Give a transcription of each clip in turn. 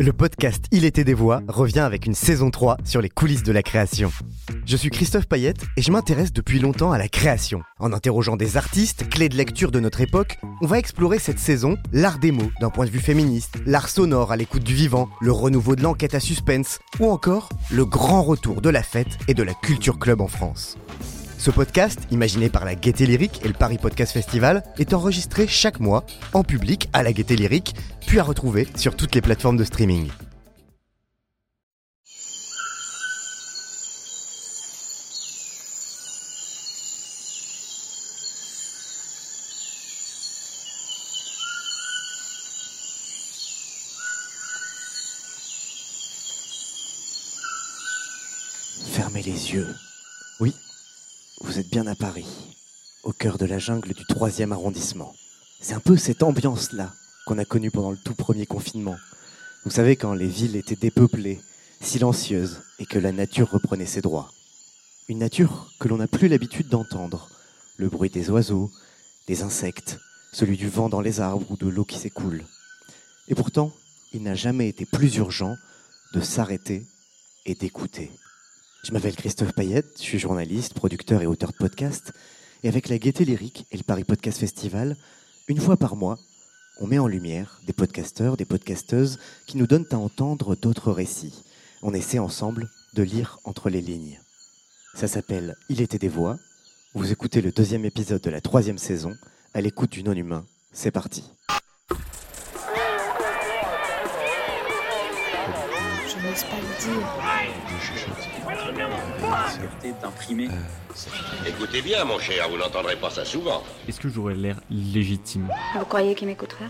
Le podcast Il était des voix revient avec une saison 3 sur les coulisses de la création. Je suis Christophe Payette et je m'intéresse depuis longtemps à la création. En interrogeant des artistes, clés de lecture de notre époque, on va explorer cette saison l'art des mots d'un point de vue féministe, l'art sonore à l'écoute du vivant, le renouveau de l'enquête à suspense ou encore le grand retour de la fête et de la culture club en France. Ce podcast, imaginé par la Gaieté Lyrique et le Paris Podcast Festival, est enregistré chaque mois en public à la Gaieté Lyrique, puis à retrouver sur toutes les plateformes de streaming. Fermez les yeux. Vous êtes bien à Paris, au cœur de la jungle du troisième arrondissement. C'est un peu cette ambiance-là qu'on a connue pendant le tout premier confinement. Vous savez, quand les villes étaient dépeuplées, silencieuses, et que la nature reprenait ses droits. Une nature que l'on n'a plus l'habitude d'entendre. Le bruit des oiseaux, des insectes, celui du vent dans les arbres ou de l'eau qui s'écoule. Et pourtant, il n'a jamais été plus urgent de s'arrêter et d'écouter. Je m'appelle Christophe Payette, je suis journaliste, producteur et auteur de podcast. Et avec la Gaieté Lyrique et le Paris Podcast Festival, une fois par mois, on met en lumière des podcasteurs, des podcasteuses qui nous donnent à entendre d'autres récits. On essaie ensemble de lire entre les lignes. Ça s'appelle Il était des voix. Vous écoutez le deuxième épisode de la troisième saison, à l'écoute du non-humain. C'est parti. Je n'ose pas le dire. d'imprimé. Écoutez bien, mon cher, vous n'entendrez pas ça souvent. Est-ce que j'aurais l'air légitime? Vous croyez qu'il m'écouterait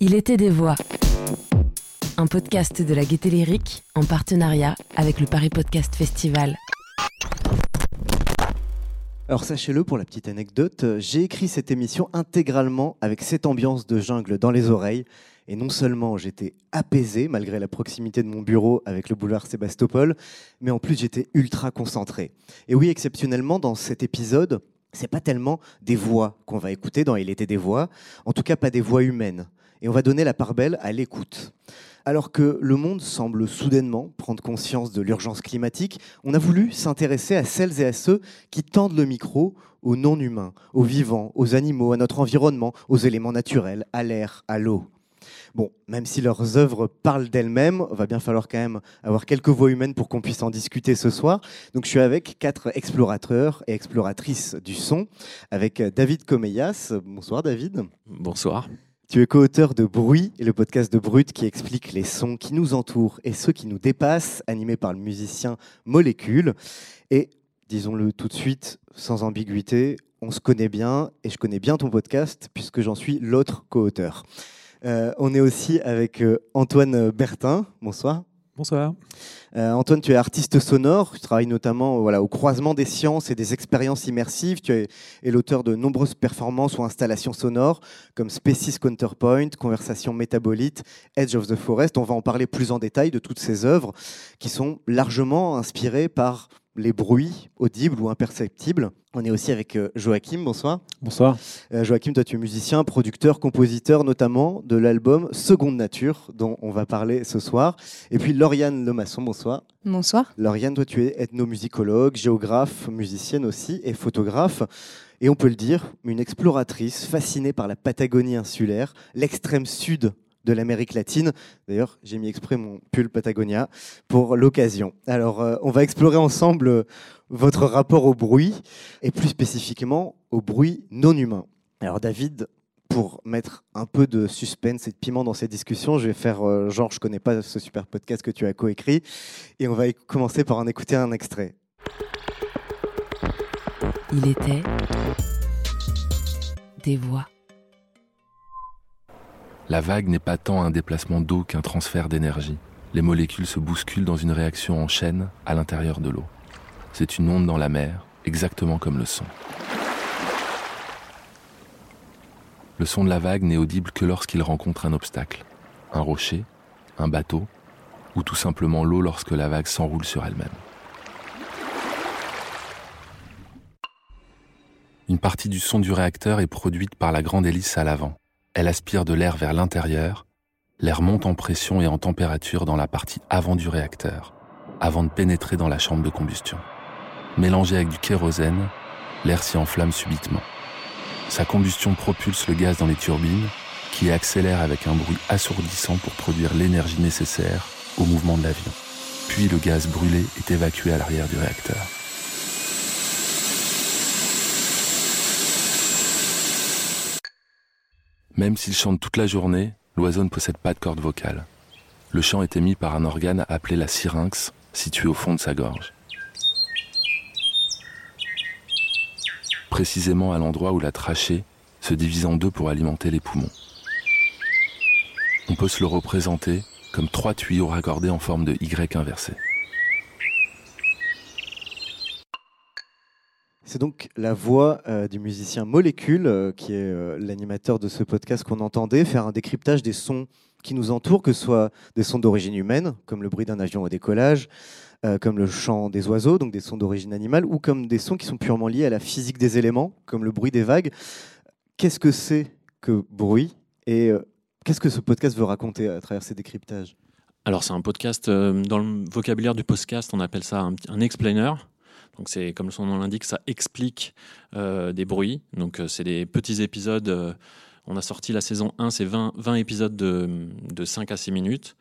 Il était des voix. Un podcast de la Gaieté Lyrique en partenariat avec le Paris Podcast Festival. Alors sachez-le, pour la petite anecdote, euh, j'ai écrit cette émission intégralement avec cette ambiance de jungle dans les oreilles. Et non seulement j'étais apaisé malgré la proximité de mon bureau avec le boulevard Sébastopol, mais en plus j'étais ultra concentré. Et oui, exceptionnellement, dans cet épisode, c'est pas tellement des voix qu'on va écouter dans Il était des voix, en tout cas pas des voix humaines. Et on va donner la part belle à l'écoute. Alors que le monde semble soudainement prendre conscience de l'urgence climatique, on a voulu s'intéresser à celles et à ceux qui tendent le micro aux non-humains, aux vivants, aux animaux, à notre environnement, aux éléments naturels, à l'air, à l'eau. Bon, même si leurs œuvres parlent d'elles-mêmes, va bien falloir quand même avoir quelques voix humaines pour qu'on puisse en discuter ce soir. Donc je suis avec quatre explorateurs et exploratrices du son, avec David Comeyas. Bonsoir David. Bonsoir. Tu es co-auteur de Bruit, le podcast de Brut qui explique les sons qui nous entourent et ceux qui nous dépassent, animé par le musicien Molécule. Et disons-le tout de suite, sans ambiguïté, on se connaît bien et je connais bien ton podcast puisque j'en suis l'autre co-auteur. Euh, on est aussi avec euh, Antoine Bertin. Bonsoir. Bonsoir. Euh, Antoine, tu es artiste sonore. Tu travailles notamment voilà, au croisement des sciences et des expériences immersives. Tu es, es l'auteur de nombreuses performances ou installations sonores comme Species Counterpoint, Conversation métabolite, Edge of the Forest. On va en parler plus en détail de toutes ces œuvres qui sont largement inspirées par les bruits audibles ou imperceptibles. On est aussi avec euh, Joachim, bonsoir. Bonsoir. Euh, Joachim, toi tu es musicien, producteur, compositeur notamment de l'album Seconde Nature dont on va parler ce soir. Et puis Lauriane Lemasson, bonsoir. Bonsoir. Lauriane, toi tu es ethnomusicologue, géographe, musicienne aussi et photographe. Et on peut le dire, une exploratrice fascinée par la Patagonie insulaire, l'extrême sud de l'Amérique latine. D'ailleurs, j'ai mis exprès mon pull Patagonia pour l'occasion. Alors, euh, on va explorer ensemble euh, votre rapport au bruit et plus spécifiquement au bruit non humain. Alors, David, pour mettre un peu de suspense et de piment dans cette discussion, je vais faire euh, genre, je connais pas ce super podcast que tu as coécrit et on va commencer par en écouter un extrait. Il était des voix. La vague n'est pas tant un déplacement d'eau qu'un transfert d'énergie. Les molécules se bousculent dans une réaction en chaîne à l'intérieur de l'eau. C'est une onde dans la mer, exactement comme le son. Le son de la vague n'est audible que lorsqu'il rencontre un obstacle, un rocher, un bateau, ou tout simplement l'eau lorsque la vague s'enroule sur elle-même. Une partie du son du réacteur est produite par la grande hélice à l'avant. Elle aspire de l'air vers l'intérieur L'air monte en pression et en température dans la partie avant du réacteur, avant de pénétrer dans la chambre de combustion. Mélangé avec du kérosène, l'air s'y enflamme subitement. Sa combustion propulse le gaz dans les turbines, qui accélèrent avec un bruit assourdissant pour produire l'énergie nécessaire au mouvement de l'avion. Puis le gaz brûlé est évacué à l'arrière du réacteur. Même s'il chante toute la journée, l'oiseau ne possède pas de corde vocale. Le chant est émis par un organe appelé la syrinx, situé au fond de sa gorge. Précisément à l'endroit où la trachée se divise en deux pour alimenter les poumons. On peut se le représenter comme trois tuyaux raccordés en forme de Y inversé. C'est donc la voix euh, du musicien Molécule, euh, qui est euh, l'animateur de ce podcast qu'on entendait, faire un décryptage des sons qui nous entourent, que ce soit des sons d'origine humaine, comme le bruit d'un avion au décollage, comme le chant des oiseaux, donc des sons d'origine animale, ou comme des sons qui sont purement liés à la physique des éléments, comme le bruit des vagues. Qu'est-ce que c'est que bruit et qu'est-ce que ce podcast veut raconter à travers ces décryptages? Alors c'est un podcast, dans le vocabulaire du podcast, on appelle ça un, un explainer. Donc c'est comme son nom l'indique, ça explique euh, des bruits. Donc euh, c'est des petits épisodes. Euh, on a sorti la saison 1, c'est 20, 20 épisodes de, de 5 à 6 minutes.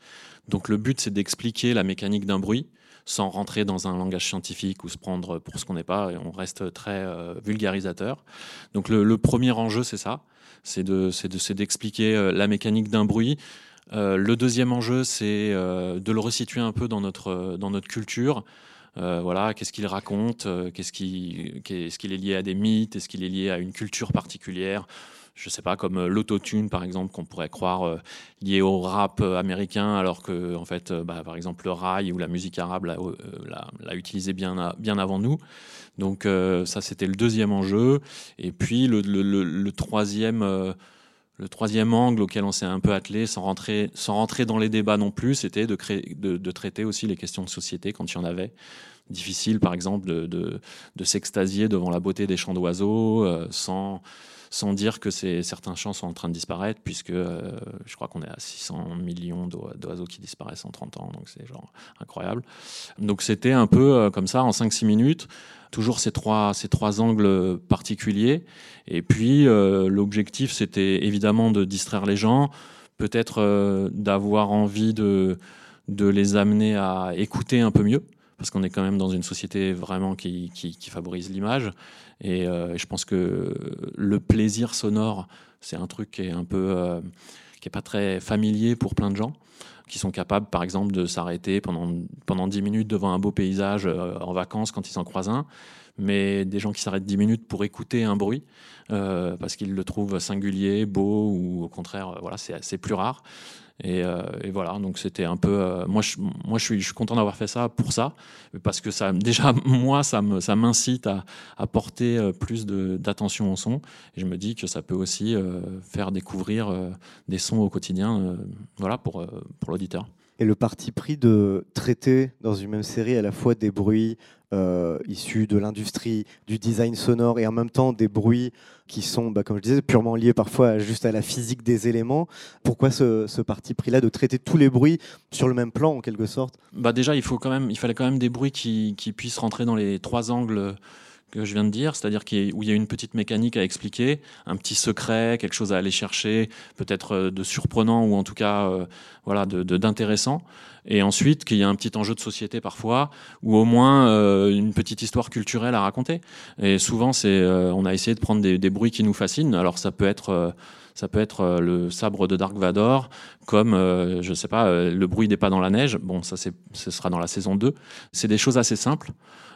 Donc le but c'est d'expliquer la mécanique d'un bruit sans rentrer dans un langage scientifique ou se prendre pour ce qu'on n'est pas, on reste très vulgarisateur. Donc le, premier enjeu, c'est ça, c'est d'expliquer de, la mécanique d'un bruit. le deuxième enjeu, c'est de le resituer un peu dans notre, dans notre culture, euh, voilà, qu'est-ce qu'il raconte euh, Qu'est-ce est-ce qu'il est lié à des mythes Est-ce qu'il est lié à une culture particulière? Je sais pas, comme euh, l'autotune par exemple, qu'on pourrait croire lié au rap américain, alors que en fait, bah, par exemple, le rail ou la musique arabe l'a utilisé bien, bien avant nous. Donc ça, c'était le deuxième enjeu. Et puis le, troisième le troisième angle auquel on s'est un peu attelé, sans rentrer, dans les débats non plus, c'était de, traiter aussi les questions de société quand il y en avait. Difficile, par exemple, de, de, s'extasier devant la beauté des chants d'oiseaux euh, sans, sans dire que certains chants sont en train de disparaître, puisque euh, je crois qu'on est à 600 millions d'oiseaux qui disparaissent en 30 ans, donc c'est genre incroyable. Donc c'était un peu euh, comme ça, en 5-6 minutes, toujours ces trois, ces trois angles particuliers. Et puis l'objectif, c'était évidemment de distraire les gens, peut-être d'avoir envie de, de les amener à écouter un peu mieux parce qu'on est quand même dans une société vraiment qui, qui, favorise l'image. Et euh, je pense que le plaisir sonore, c'est un truc qui est un peu, euh, qui est pas très familier pour plein de gens, qui sont capables, par exemple, de s'arrêter pendant pendant 10 minutes devant un beau paysage euh, en vacances quand ils en croisent un. Mais des gens qui s'arrêtent 10 minutes pour écouter un bruit, parce qu'ils le trouvent singulier, beau, ou au contraire, voilà, c'est plus rare. Euh, et, voilà, donc c'était un peu. Euh, moi, je, moi je, suis, je suis content d'avoir fait ça pour ça, parce que ça, déjà, moi, ça m'incite ça à, à porter euh, plus d'attention au son. Et je me dis que ça peut aussi faire découvrir des sons au quotidien voilà, pour, pour l'auditeur. Et le parti pris de traiter dans une même série à la fois des bruits euh, issus de l'industrie, du design sonore et en même temps des bruits qui sont, bah, comme je disais, purement liés parfois juste à la physique des éléments. Pourquoi ce, parti pris-là de traiter tous les bruits sur le même plan en quelque sorte? Bah Déjà, il, faut quand même, il fallait quand même des bruits qui, qui puissent rentrer dans les trois angles que je viens de dire, c'est-à-dire où il y a une petite mécanique à expliquer, un petit secret, quelque chose à aller chercher, peut-être euh, de surprenant ou en tout cas euh, voilà d'intéressant. Et ensuite qu'il y a un petit enjeu de société parfois, ou au moins euh, une petite histoire culturelle à raconter. Et souvent, c'est on a essayé de prendre des, bruits qui nous fascinent. Alors ça peut être ça peut être le sabre de Dark Vador, comme, je sais pas, le bruit des pas dans la neige. Bon, ça, ce sera dans la saison 2. C'est des choses assez simples.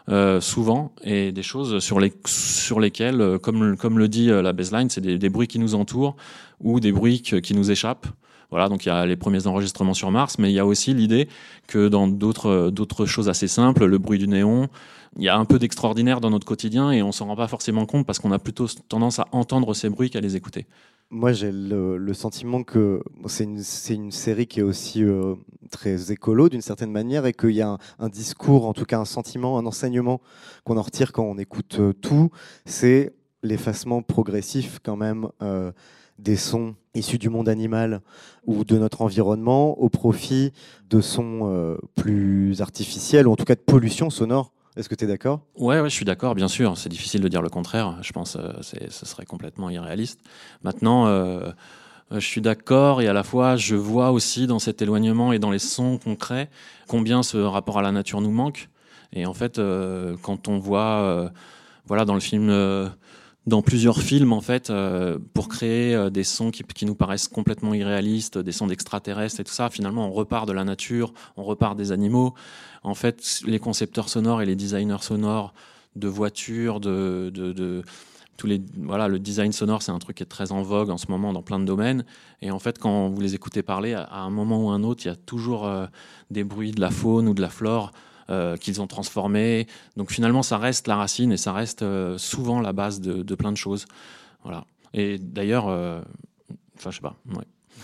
Euh, souvent, et des choses sur, les, sur lesquelles, euh, comme, comme le dit euh, la baseline, c'est des, bruits qui nous entourent ou des bruits qui nous échappent. Voilà, donc il y a les premiers enregistrements sur Mars, mais il y a aussi l'idée que dans d'autres d'autres choses assez simples, le bruit du néon, il y a un peu d'extraordinaire dans notre quotidien et on s'en rend pas forcément compte parce qu'on a plutôt tendance à entendre ces bruits qu'à les écouter. Moi, j'ai le, sentiment que c'est une, série qui est aussi euh, très écolo d'une certaine manière et qu'il y a un, discours, en tout cas un sentiment, un enseignement qu'on en retire quand on écoute euh, tout. C'est l'effacement progressif quand même euh, des sons issus du monde animal ou de notre environnement au profit de sons plus artificiels, ou en tout cas de pollution sonore. Est-ce que tu es d'accord? Ouais, je suis d'accord, bien sûr. C'est difficile de dire le contraire. Je pense que ce serait complètement irréaliste. Maintenant, euh, je suis d'accord et à la fois, je vois aussi dans cet éloignement et dans les sons concrets combien ce rapport à la nature nous manque. Et en fait, euh, quand on voit, voilà, dans le film dans plusieurs films en fait euh, pour créer euh, des sons qui, nous paraissent complètement irréalistes, des sons d'extraterrestres et tout ça. Finalement, on repart de la nature, on repart des animaux. En fait, les concepteurs sonores et les designers sonores de voitures, de tous les voilà, le design sonore, c'est un truc qui est très en vogue en ce moment dans plein de domaines. Et en fait, quand vous les écoutez parler, à, un moment ou un autre, il y a toujours euh, des bruits de la faune ou de la flore euh, qu'ils ont transformé. Donc finalement, ça reste la racine et ça reste euh, souvent la base de, plein de choses. Voilà. Et d'ailleurs, euh, enfin, je sais pas.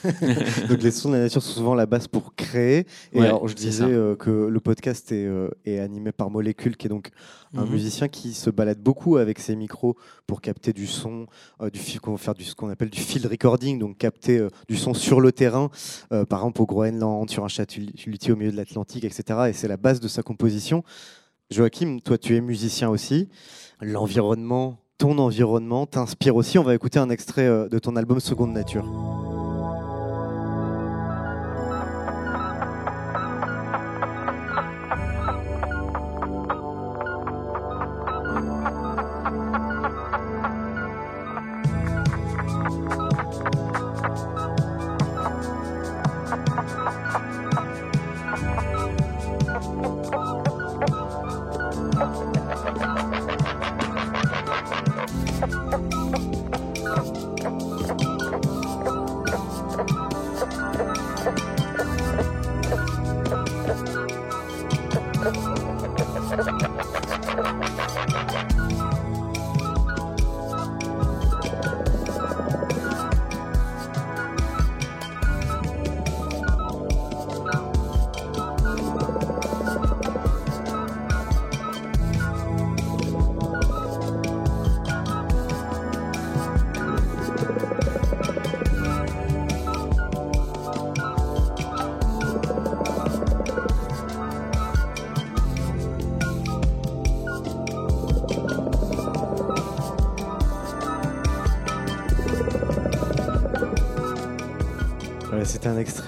Donc les sons de la nature sont souvent la base pour créer. Et alors je disais euh, que le podcast est, euh, est, animé par Molécule, qui est donc un mhm. musicien qui se balade beaucoup avec ses micros pour capter du son, euh, du fil, faire du, ce qu'on appelle du field recording, donc capter du son sur le terrain, par exemple au Groenland, sur un château au milieu de l'Atlantique, etc. Et c'est la base de sa composition. Joachim, toi tu es musicien aussi. L'environnement, ton environnement t'inspire aussi. On va écouter un extrait de ton album Seconde Nature.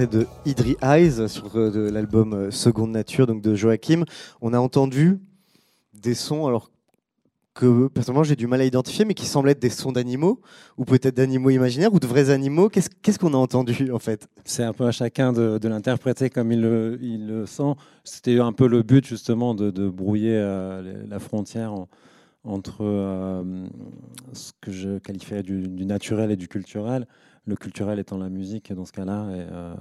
De Idri Eyes sur euh, l'album euh, Seconde Nature donc de Joachim. On a entendu des sons alors que personnellement j'ai du mal à identifier, mais qui semblent être des sons d'animaux, ou peut-être d'animaux imaginaires, ou de vrais animaux. Qu'est-ce qu'on a entendu en fait? C'est un peu à chacun de, l'interpréter comme il le, sent. C'était un peu le but justement de, brouiller euh, la frontière entre ce que je qualifiais du, du, naturel et du culturel le culturel étant la musique dans ce cas-là, euh,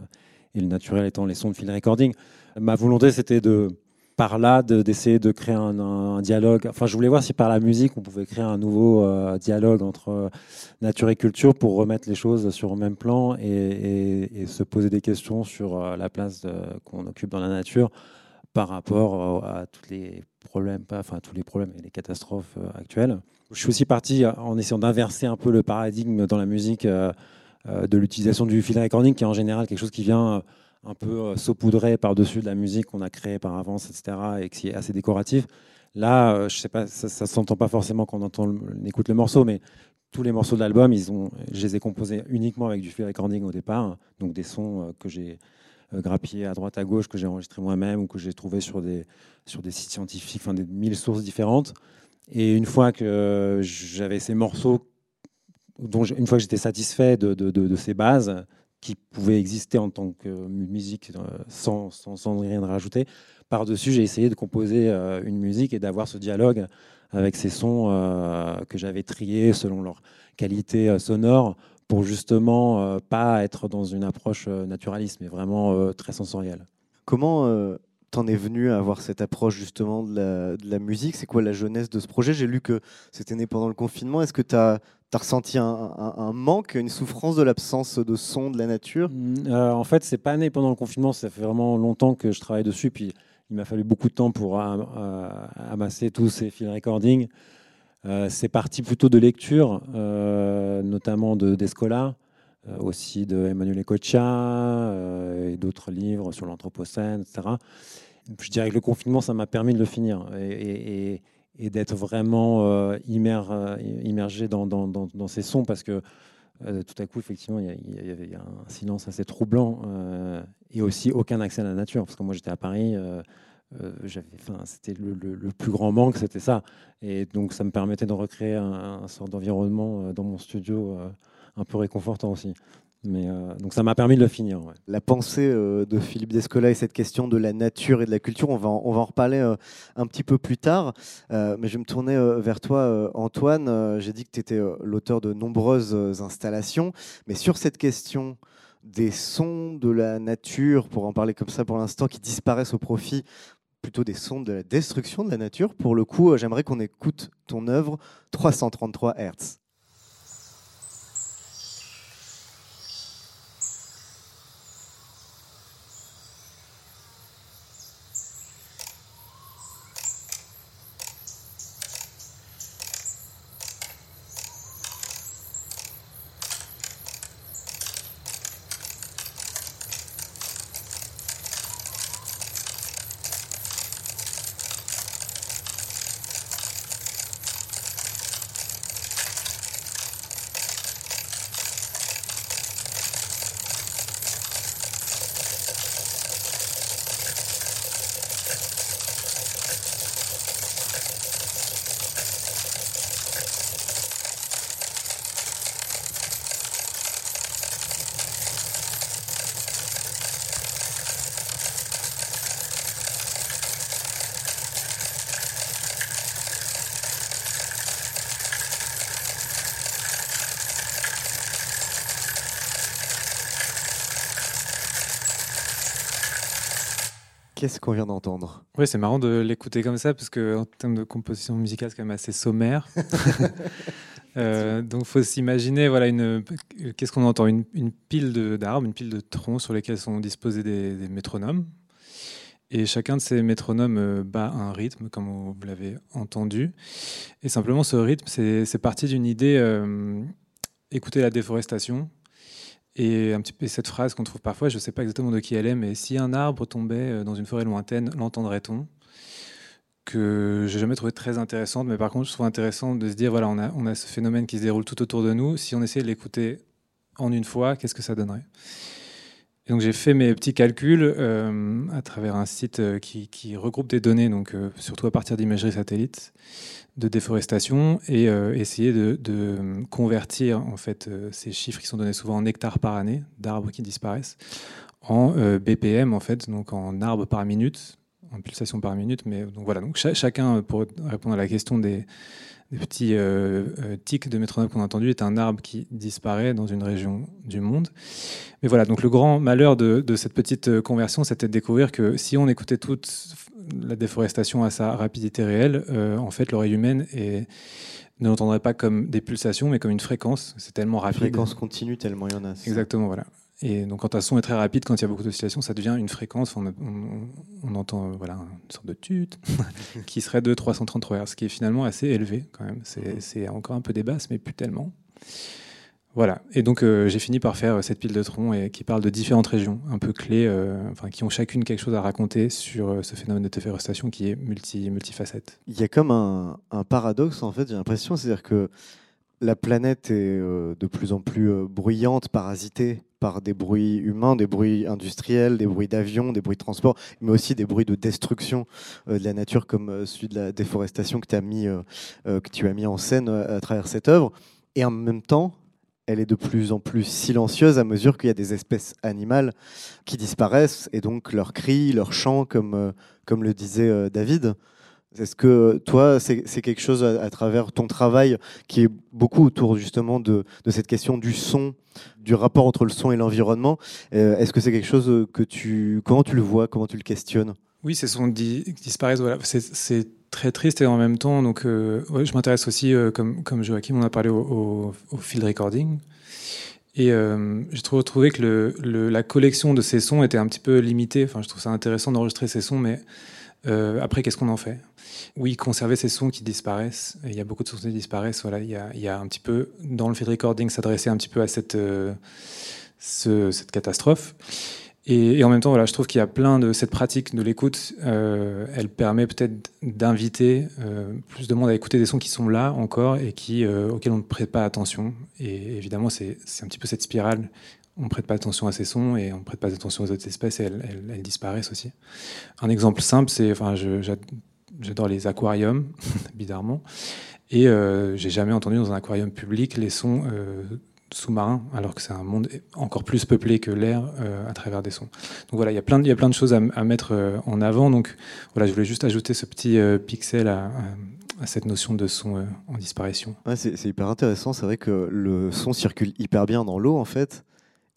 et, le naturel étant les sons de field recording. Ma volonté, c'était de, par là, d'essayer de, créer un, dialogue. Enfin, je voulais voir si par la musique, on pouvait créer un nouveau euh, dialogue entre euh, nature et culture pour remettre les choses sur le même plan et, se poser des questions sur la place qu'on occupe dans la nature par rapport à tous les problèmes, enfin tous les problèmes et les catastrophes actuelles. Je suis aussi parti en essayant d'inverser un peu le paradigme dans la musique euh, de l'utilisation du field recording, qui est en général quelque chose qui vient euh, un peu euh, saupoudrer par-dessus de la musique qu'on a créée par avance, etc., et qui est assez décoratif. Là, je sais pas, ça ne s'entend pas forcément quand on, écoute le morceau, mais tous les morceaux de l'album, ils ont, je les ai composés uniquement avec du field recording au départ, donc des sons que j'ai grappillés à droite à gauche, que j'ai enregistrés moi-même ou que j'ai trouvés sur des, sur des sites scientifiques, enfin des mille sources différentes. Et une fois que j'avais ces morceaux une fois que j'étais satisfait de, ces bases qui pouvaient exister en tant que musique euh, sans, sans, rien rajouter, par-dessus, j'ai essayé de composer euh, une musique et d'avoir ce dialogue avec ces sons euh, que j'avais triés selon leur qualité sonore pour justement pas être dans une approche naturaliste, mais vraiment très sensorielle. Comment t'en es venu à avoir cette approche justement de la, musique? C'est quoi la jeunesse de ce projet? J'ai lu que c'était né pendant le confinement. Est-ce que tu as, ressenti un, manque, une souffrance de l'absence de son de la nature? Mm, euh, En fait, c'est pas né pendant le confinement. Ça fait vraiment longtemps que je travaille dessus. Puis il m'a fallu beaucoup de temps pour amasser tous ces field recording. Euh, c'est parti plutôt de lecture, euh, notamment d'Escola. aussi de Emmanuel Ecocha et d'autres livres sur l'Anthropocène, etc. Je dirais que le confinement, ça m'a permis de le finir d'être vraiment immergé dans, ces sons parce que tout à coup, effectivement, il y, avait un silence assez troublant et aussi aucun accès à la nature. Parce que moi, j'étais à Paris, euh, c'était le, plus grand manque, c'était ça. Et donc, ça me permettait de recréer un, sort d'environnement euh, dans mon studio euh, un peu réconfortant aussi. Mais donc ça m'a permis de le finir. La pensée de Philippe Descola et cette question de la nature et de la culture, on va en, reparler un petit peu plus tard. mais je vais me tourner vers toi, Antoine. J'ai dit que tu étais l'auteur de nombreuses installations. Mais sur cette question des sons de la nature, pour en parler comme ça pour l'instant, qui disparaissent au profit plutôt des sons de la destruction de la nature. Pour le coup, euh, j'aimerais qu'on écoute ton œuvre 333 Hz. Qu'est-ce qu'on vient d'entendre Oui, c'est marrant de l'écouter comme ça, parce qu'en termes de composition musicale, c'est quand même assez sommaire. euh, donc, il faut s'imaginer, voilà, une, qu'est-ce qu'on entend? Une, pile d'arbres, une pile de troncs sur lesquels sont disposés des, métronomes. Et chacun de ces métronomes euh, bat un rythme, comme vous l'avez entendu. Et simplement, ce rythme, c'est parti d'une idée, euh, écouter la déforestation, et cette phrase qu'on trouve parfois, je ne sais pas exactement de qui elle est, mais si un arbre tombait euh, dans une forêt lointaine, l'entendrait-on? Que j'ai jamais trouvé très intéressante, mais par contre, je trouve intéressant de se dire voilà, on a, on a ce phénomène qui se déroule tout autour de nous. Si on essayait de l'écouter en une fois, qu'est-ce que ça donnerait? Donc j'ai fait mes petits calculs euh, à travers un site euh, qui, regroupe des données, donc surtout à partir d'imagerie satellite de déforestation et euh, essayer de, convertir en fait euh, ces chiffres qui sont donnés souvent en hectares par année d'arbres qui disparaissent en euh, BPM en fait donc en arbres par minute en pulsation par minute mais voilà. Donc chacun pour répondre à la question des, petits tics de métronome qu'on a entendu est un arbre qui disparaît dans une région du monde mais voilà donc le grand malheur de, de cette petite conversion c'était de découvrir que si on écoutait toutes la déforestation à sa rapidité réelle, euh, en fait, l'oreille humaine ne l'entendrait pas comme des pulsations, mais comme une fréquence. C'est tellement rapide. Fréquence continue, tellement il y en a. Exactement, voilà. Et donc, quand un son est très rapide, quand il y a beaucoup d'oscillations, ça devient une fréquence. On, entend euh, voilà, une sorte de tut qui serait de 333 Hz, ce qui est finalement assez élevé quand même. C'est encore un peu des basses, mais plus tellement. Voilà. Et donc, euh, j'ai fini par faire euh, cette pile de troncs et, qui parle de différentes régions un peu clés, euh, enfin, qui ont chacune quelque chose à raconter sur ce phénomène de déforestation qui est multi, multifacette. Il y a comme un, paradoxe, en fait, j'ai l'impression, c'est-à-dire que la planète est de plus en plus bruyante, parasitée par des bruits humains, des bruits industriels, des bruits d'avions, des bruits de transport, mais aussi des bruits de destruction de la nature, comme celui de la déforestation que, as mis, que tu as mis en scène à travers cette œuvre. Et en même temps, elle est de plus en plus silencieuse à mesure qu'il y a des espèces animales qui disparaissent et donc leurs cris, leurs chants, comme, euh, le disait euh, David. Est-ce que toi, c'est quelque chose à, travers ton travail qui est beaucoup autour justement de, cette question du son, du rapport entre le son et l'environnement euh, Est-ce que c'est quelque chose que tu... Comment tu le vois Comment tu le questionnes? Oui, ces sons disparaissent. Voilà. C'est très triste et en même temps, donc, euh, je m'intéresse aussi, euh, comme, Joachim on a parlé au, field recording. Et euh, j'ai trouvé que la collection de ces sons était un petit peu limitée. Enfin, je trouve ça intéressant d'enregistrer ces sons, mais Euh, après, qu'est-ce qu'on en fait? Oui, conserver ces sons qui disparaissent. Il y a beaucoup de sons qui disparaissent. Voilà, il y a, un petit peu dans le field recording s'adresser un petit peu à cette euh, ce- cette catastrophe. Et, en même temps, voilà, je trouve qu'il y a plein de cette pratique de l'écoute. euh, elle permet peut-être d'inviter plus de monde à écouter des sons qui sont là encore et qui auxquels on ne prête pas attention. Et évidemment, c'est un petit peu cette spirale. On ne prête pas attention à ces sons et on ne prête pas attention aux autres espèces et elles, disparaissent aussi. Un exemple simple, c'est, enfin, j'adore les aquariums, bizarrement, et euh, j'ai jamais entendu dans un aquarium public les sons euh, sous-marins, alors que c'est un monde encore plus peuplé que l'air euh, à travers des sons. Donc voilà, il y a plein de, choses à, mettre euh, en avant. Donc voilà, je voulais juste ajouter ce petit pixel à, cette notion de son en disparition. Ouais, c'est hyper intéressant. C'est vrai que le son circule hyper bien dans l'eau, en fait.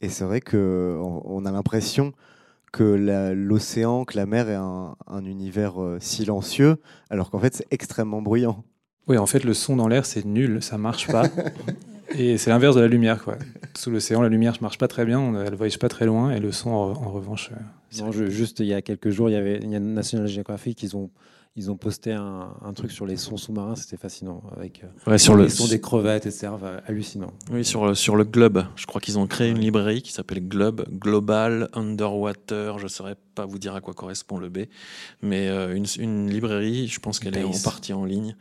Et c'est vrai qu'on on a l'impression que la- l'océan, que la mer est un, un univers euh, silencieux, alors qu'en fait, c'est extrêmement bruyant. Oui, en fait, le son dans l'air, c'est nul, ça marche pas. et c'est l'inverse de la lumière, quoi. Sous l'océan, la lumière ne marche pas très bien, on- elle voyage pas très loin, et le son, en, en revanche, euh, Non, je- juste il y a quelques jours, il y avait il y a National Geographic, ils ont ils ont posté un, un truc sur les sons sous-marins, c'était fascinant avec euh, Ouais, sur le les sons des crevettes, etc. euh, hallucinant. Oui, sur, le- sur le Globe. Je crois qu'ils ont créé une librairie qui s'appelle Globe, Global Underwater. Je ne saurais pas vous dire à quoi correspond le B, mais euh, une, une librairie, je pense qu'elle est en partie en ligne,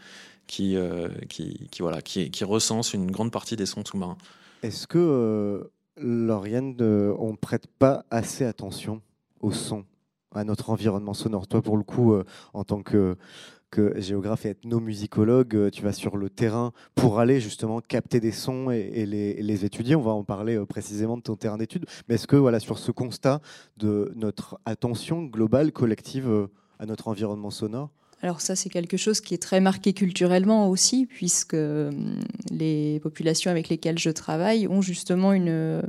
qui, euh, qui, qui, voilà, qui, qui recense une grande partie des sons sous-marins. Est-ce que, euh, Lauriane, euh, on ne prête pas assez attention au son, à notre environnement sonore Toi, pour le coup, euh, en tant que, géographe et ethnomusicologue, euh, tu vas sur le terrain pour aller justement capter des sons et, les, et les étudier. On va en parler euh, précisément de ton terrain d'études. Mais est-ce que, voilà, sur ce constat de notre attention globale, collective à notre environnement sonore, Alors ça, c'est quelque chose qui est très marqué culturellement aussi, puisque les populations avec lesquelles je travaille ont justement une...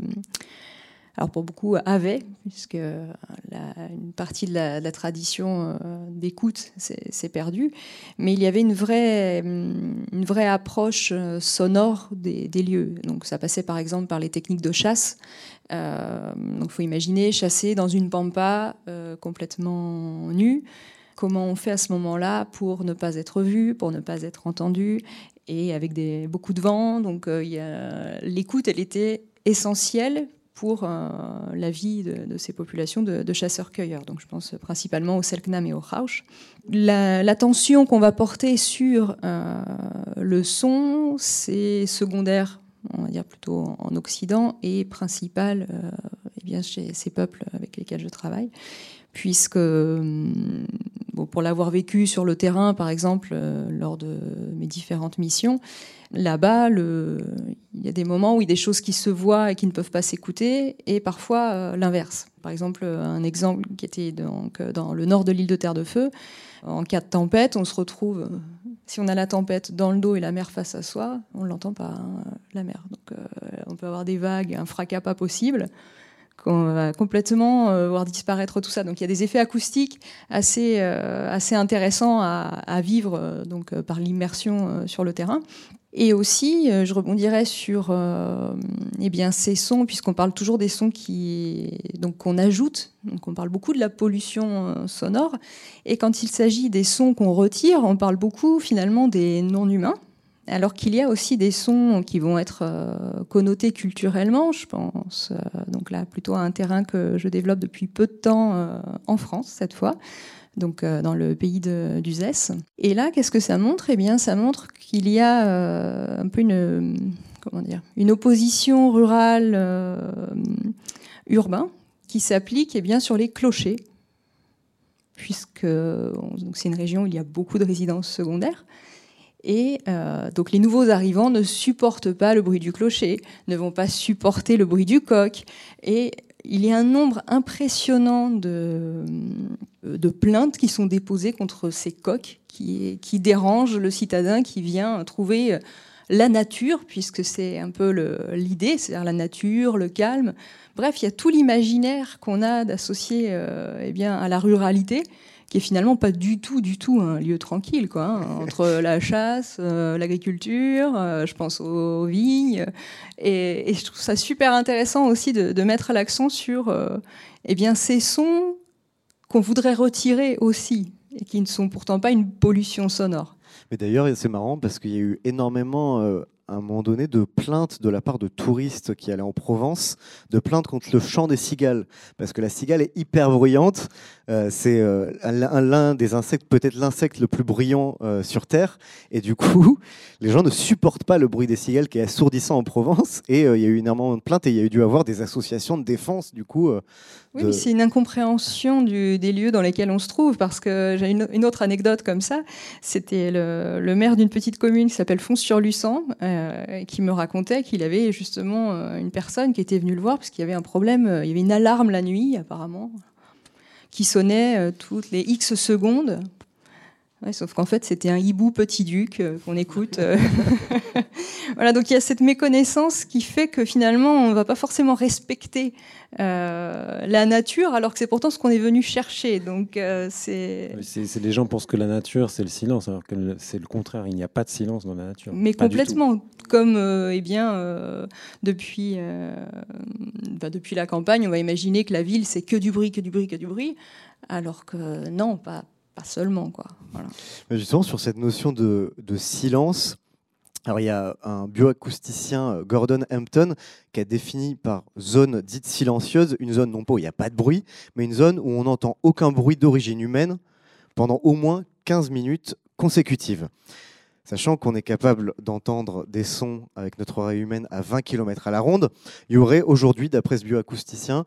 euh, Alors pour beaucoup, avaient, puisque la- une partie de la, tradition euh, d'écoute s'est perdue, mais il y avait une vraie, hum, une vraie approche euh, sonore des, lieux. Donc ça passait par exemple par les techniques de chasse. Euh, donc il faut imaginer chasser dans une pampa euh, complètement nue comment on fait à ce moment-là pour ne pas être vu, pour ne pas être entendu, et avec des, beaucoup de vent. Donc euh, l'écoute, elle était essentielle pour euh, la vie de, ces populations de, chasseurs-cueilleurs. Donc je pense principalement au Selknam et au Rauch. La- L'attention qu'on va porter sur euh, le son, c'est secondaire, on va dire plutôt en Occident, et principal euh, eh bien, chez ces peuples avec lesquels je travaille puisque hum, pour l'avoir vécu sur le terrain, par exemple, euh, lors de mes différentes missions, là-bas, il y a des moments où il y a des choses qui se voient et qui ne peuvent pas s'écouter, et parfois euh, l'inverse. Par exemple, un exemple qui était donc, euh, dans le nord de l'île de Terre de Feu, en cas de tempête, on se retrouve, si on a la tempête dans le dos et la mer face à soi, on ne l'entend pas, hein, la mer. Donc on peut avoir des vagues, un fracas pas possible va complètement euh, voir disparaître tout ça. Donc il y a des effets acoustiques assez, euh, assez intéressants à, vivre euh, donc, par l'immersion sur le terrain. Et aussi, je rebondirais sur eh bien, ces sons, puisqu'on parle toujours des sons qui, donc, qu'on ajoute. Donc on parle beaucoup de la pollution sonore. Et quand il s'agit des sons qu'on retire, on parle beaucoup finalement des non-humains. Alors qu'il y a aussi des sons qui vont être euh, connotés culturellement, je pense, euh, donc là plutôt à un terrain que je développe depuis peu de temps euh, en France cette fois, donc dans le pays de- d'Uzès. Et là, qu'est-ce que ça montre? Eh bien, ça montre qu'il y a un peu une, comment dire, une opposition rurale urbain qui s'applique eh bien sur les clochers, puisque c'est une région où il y a beaucoup de résidences secondaires. Et euh, donc les nouveaux arrivants ne supportent pas le bruit du clocher, ne vont pas supporter le bruit du coq. Et il y a un nombre impressionnant de, de plaintes qui sont déposées contre ces coqs qui, dérangent le citadin qui vient trouver la nature, puisque c'est un peu l'idée, c'est-à-dire la nature, le calme. Bref, il y a tout l'imaginaire qu'on a d'associer euh, eh à la ruralité qui est finalement pas du tout, du tout un lieu tranquille, quoi, hein, entre la chasse, euh, l'agriculture, euh, je pense aux vignes, et, et je trouve ça super intéressant aussi de, de mettre l'accent sur, euh, eh bien, ces sons qu'on voudrait retirer aussi. et qui ne sont pourtant pas une pollution sonore. Mais d'ailleurs, c'est marrant parce qu'il y a eu énormément euh, à un moment donné de plaintes de la part de touristes qui allaient en Provence, de plaintes contre le chant des cigales, parce que la cigale est hyper bruyante. Euh, c'est euh, l'un des insectes, peut-être l'insecte le plus bruyant euh, sur Terre, et du coup, les gens ne supportent pas le bruit des cigales qui est assourdissant en Provence. Et il y a eu énormément de plaintes, et il y a eu dû avoir des associations de défense, du coup. Oui, mais c'est une incompréhension du, des lieux dans lesquels on se trouve, parce que j'ai une, autre anecdote comme ça. C'était le, le, maire d'une petite commune qui s'appelle Fons-sur-Luçan, qui me racontait qu'il avait justement une personne qui était venue le voir parce qu'il y avait un problème, il y avait une alarme la nuit apparemment, qui sonnait toutes les X secondes sauf qu'en fait, c'était un hibou petit duc euh, qu'on écoute. Euh. voilà, donc il y a cette méconnaissance qui fait que finalement, on ne va pas forcément respecter euh, la nature, alors que c'est pourtant ce qu'on est venu chercher. Donc c'est. les gens pensent que la nature, c'est le silence, alors que c'est le contraire. Il n'y a pas de silence dans la nature. Mais complètement. Comme eh bien, depuis, bah, depuis la campagne, on va imaginer que la ville, c'est que du bruit, que du bruit, que du bruit. Alors que non, pas, pas seulement. Quoi. Justement, sur cette notion de, silence, alors il y a un bioacousticien, euh, Gordon Hampton, qui a défini par zone dite silencieuse une zone non pas où il n'y a pas de bruit, mais une zone où on n'entend aucun bruit d'origine humaine pendant au moins 15 minutes consécutives. Sachant qu'on est capable d'entendre des sons avec notre oreille humaine à 20 km à la ronde, il y aurait aujourd'hui, d'après ce bioacousticien,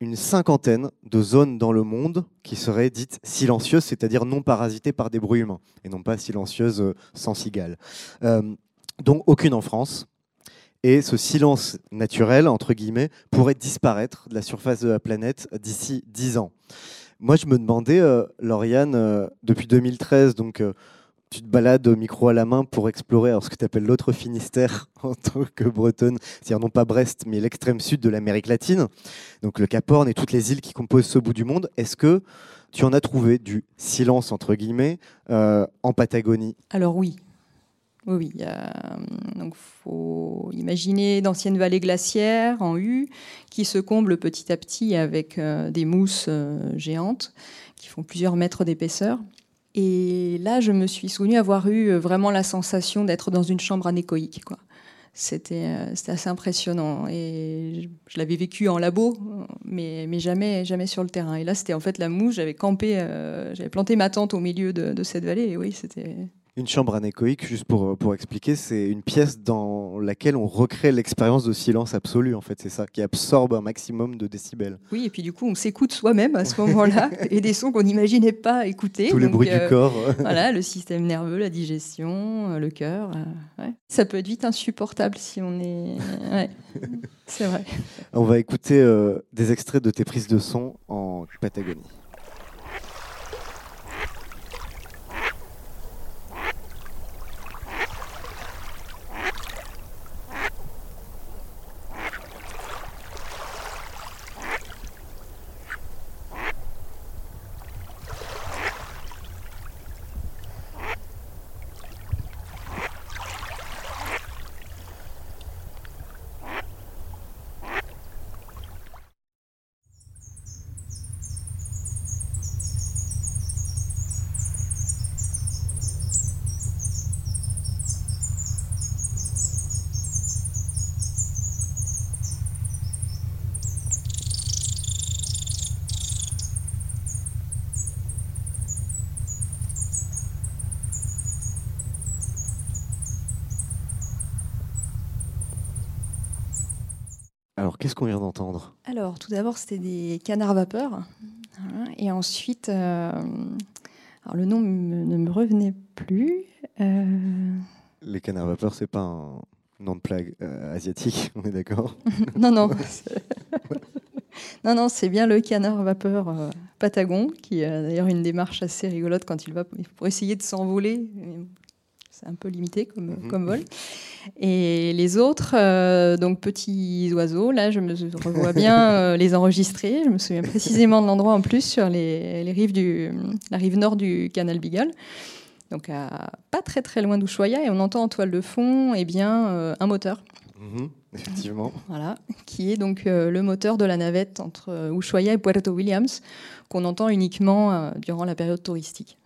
une cinquantaine de zones dans le monde qui seraient dites silencieuses, c'est-à-dire non parasitées par des bruits humains, et non pas silencieuses euh, sans cigales. Euh, dont aucune en France. Et ce silence naturel, entre guillemets, pourrait disparaître de la surface de la planète d'ici 10 ans. Moi, je me demandais, euh, Lauriane, depuis 2013, donc tu te balades au micro à la main pour explorer ce que tu appelles l'autre Finistère en tant que bretonne, c'est-à-dire non pas Brest, mais l'extrême sud de l'Amérique latine, donc le Cap Horn et toutes les îles qui composent ce bout du monde. Est-ce que tu en as trouvé du silence, entre guillemets, euh, en Patagonie? Alors oui. Oui, oui. donc faut imaginer d'anciennes vallées glaciaires en U qui se comblent petit à petit avec euh, des mousses euh, géantes qui font plusieurs mètres d'épaisseur. Et là, je me suis souvenu avoir eu euh, vraiment la sensation d'être dans une chambre anéchoïque. Euh, c'était assez impressionnant. Et je, l'avais vécu en labo, mais, mais jamais, jamais sur le terrain. Et là, c'était en fait la mouche. J'avais campé, euh, j'avais planté ma tente au milieu de, de cette vallée. Et oui, c'était, une chambre anéchoïque, juste pour, pour expliquer, c'est une pièce dans laquelle on recrée l'expérience de silence absolu, en fait, c'est ça, qui absorbe un maximum de décibels. Oui, et puis du coup, on s'écoute soi-même à ce moment-là, et des sons qu'on n'imaginait pas écouter. Tous les bruits du euh, corps. voilà, le système nerveux, la digestion, euh, le cœur. Euh, ça peut être vite insupportable si on est. Ouais, c'est vrai. On va écouter des extraits de tes prises de son en Patagonie. Alors, qu'est-ce qu'on vient d'entendre Alors, tout d'abord, c'était des canards vapeurs. Et ensuite, euh, alors le nom ne me revenait plus. Euh, Les canards vapeurs, c'est pas un nom de plague euh, asiatique, on est d'accord? Non, non. non, non, c'est bien le canard vapeur patagon, qui a d'ailleurs une démarche assez rigolote quand il va pour essayer de s'envoler c'est un peu limité comme, mhm. comme vol. Et les autres, euh, donc petits oiseaux, là, je me revois bien euh, les enregistrer. Je me souviens précisément de l'endroit en plus sur les, les, rives du, la rive nord du canal Beagle. Donc, à, pas très très loin d'Ushuaia, et on entend en toile de fond eh bien, euh, un moteur. Mhm. effectivement. Voilà, qui est donc euh, le moteur de la navette entre euh, Ushuaia et Puerto Williams, qu'on entend uniquement euh, durant la période touristique.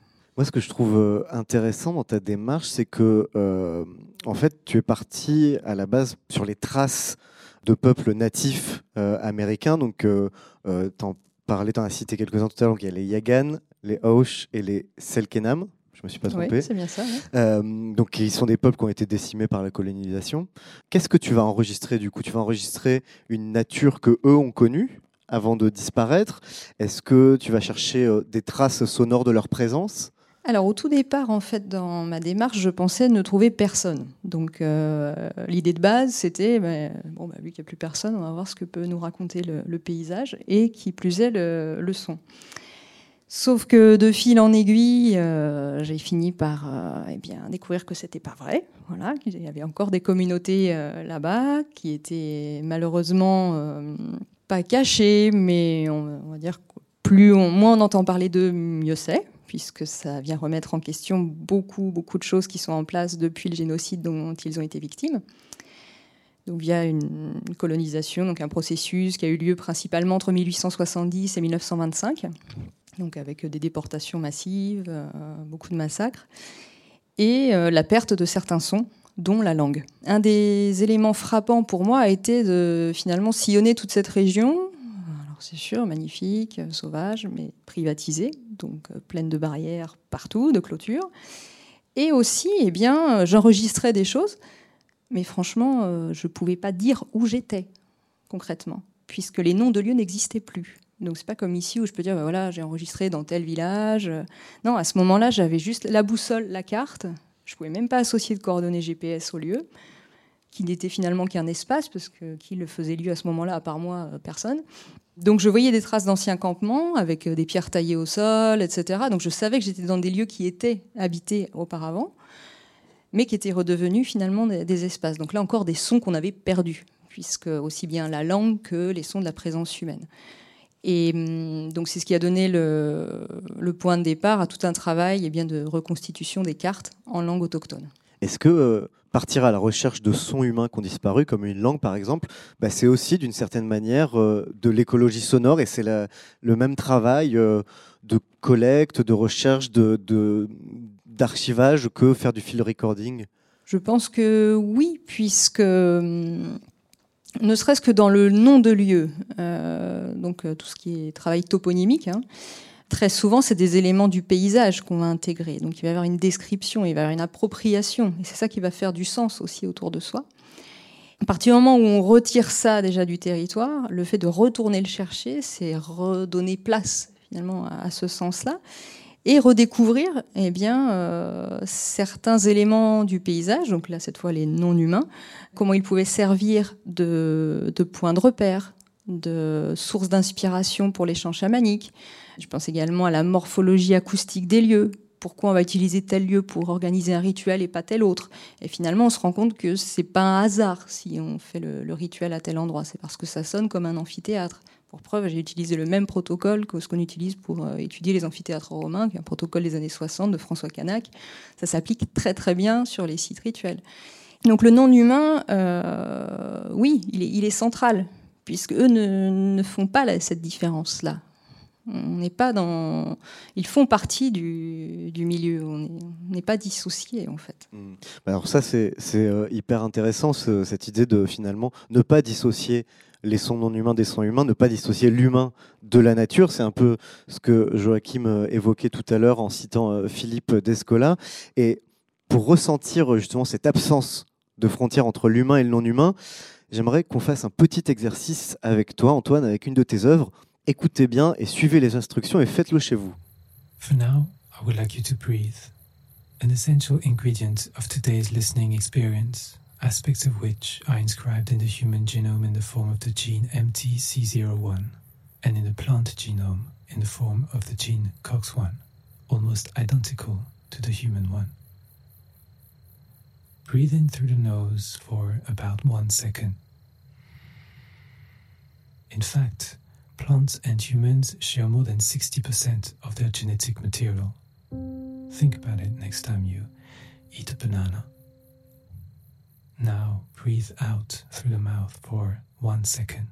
Moi, ce que je trouve euh, intéressant dans ta démarche, c'est que, euh, en fait, tu es parti à la base sur les traces de peuples natifs euh, américains. Donc, euh, euh, t'en parlais, t'en as cité quelques-uns tout à l'heure. Donc, il y a les Yagan, les Haush et les Selkenam. Je me suis pas trompé. Oui, c'est bien ça. donc, ils sont des peuples qui ont été décimés par la colonisation. Qu'est-ce que tu vas enregistrer du coup? Tu vas enregistrer une nature que eux ont connue avant de disparaître? Est-ce que tu vas chercher des traces sonores de leur présence? Alors au tout départ, en fait, dans ma démarche, je pensais ne trouver personne. Donc euh, l'idée de base, c'était, ben, bon, bah, vu qu'il n'y a plus personne, on va voir ce que peut nous raconter le, paysage et qui plus est le, son. Sauf que de fil en aiguille, euh, j'ai fini par euh, eh bien, découvrir que c'était pas vrai. Voilà, qu'il y avait encore des communautés là-bas qui étaient malheureusement pas cachées, mais on, va dire plus on, moins on entend parler d'eux, mieux c'est, puisque ça vient remettre en question beaucoup, beaucoup de choses qui sont en place depuis le génocide dont ils ont été victimes. Donc via une, colonisation, donc un processus qui a eu lieu principalement entre 1870 et 1925 donc avec des déportations massives, euh, beaucoup de massacres, et euh, la perte de certains sons, dont la langue. Un des éléments frappants pour moi a été de finalement sillonner toute cette région. C'est sûr, magnifique, euh, sauvage, mais privatisée, donc euh, pleine de barrières partout, de clôtures. Et aussi, eh bien, euh, j'enregistrais des choses, mais franchement, je ne pouvais pas dire où j'étais concrètement, puisque les noms de lieux n'existaient plus. Donc c'est pas comme ici où je peux dire bah voilà j'ai enregistré dans tel village. Non à ce moment-là j'avais juste la boussole, la carte. Je pouvais même pas associer de coordonnées GPS au lieu, qui n'était finalement qu'un espace parce que qui le faisait lieu à ce moment-là à part moi personne. Donc je voyais des traces d'anciens campements avec euh, des pierres taillées au sol, etc. Donc je savais que j'étais dans des lieux qui étaient habités auparavant, mais qui étaient redevenus finalement des, espaces. Donc là encore des sons qu'on avait perdus, puisque aussi bien la langue que les sons de la présence humaine. Et hum, donc c'est ce qui a donné le, point de départ à tout un travail eh bien, de reconstitution des cartes en langue autochtone. Est-ce que euh, partir à la recherche de sons humains qui ont disparu, comme une langue par exemple, bah, c'est aussi d'une certaine manière euh, de l'écologie sonore et c'est le même travail euh, de collecte, de recherche, de, de- d'archivage que faire du field recording. Je pense que oui, puisque hum, ne serait-ce que dans le nom de lieu, euh, donc euh, tout ce qui est travail toponymique, hein, très souvent c'est des éléments du paysage qu'on va intégrer. Donc il va y avoir une description, il va y avoir une appropriation, et c'est ça qui va faire du sens aussi autour de soi. À partir du moment où on retire ça déjà du territoire, le fait de retourner le chercher, c'est redonner place finalement à, ce sens-là et redécouvrir eh bien, euh, certains éléments du paysage, donc là cette fois les non-humains, comment ils pouvaient servir de, de point de repère, de source d'inspiration pour les chants chamaniques. Je pense également à la morphologie acoustique des lieux. Pourquoi on va utiliser tel lieu pour organiser un rituel et pas tel autre? Et finalement, on se rend compte que c'est pas un hasard si on fait le, rituel à tel endroit. C'est parce que ça sonne comme un amphithéâtre. Pour preuve, j'ai utilisé le même protocole que ce qu'on utilise pour euh, étudier les amphithéâtres romains, qui est un protocole des années 60 de François Canac. Ça s'applique très très bien sur les sites rituels. Donc le non-humain, euh, oui, il est, central, puisque eux ne, font pas cette différence-là. On n'est pas dans. Ils font partie du, du milieu. On n'est- pas dissociés en fait. Hmm. Bah Alors ça, c'est euh, hyper intéressant, ce- cette idée de finalement ne pas dissocier les sons non humains des sons humains, ne pas dissocier l'humain de la nature. C'est un peu ce que Joachim euh, évoquait tout à l'heure en citant euh, Philippe Descola. Et pour ressentir justement cette absence de frontière entre l'humain et le non humain, j'aimerais qu'on fasse un petit exercice avec toi, Antoine, avec une de tes œuvres. Écoutez bien et suivez les instructions et faites-le chez vous. For now, I would like you to breathe, an essential ingredient of today's listening experience, aspects of which are inscribed in the human genome in the form of the gene MTC01 and in the plant genome in the form of the gene COX1, almost identical to the human one. Breathe in through the nose for about one second. In fact, plants and humans share more than 60% of their genetic material. Think about it next time you eat a banana. Now breathe out through the mouth for one second.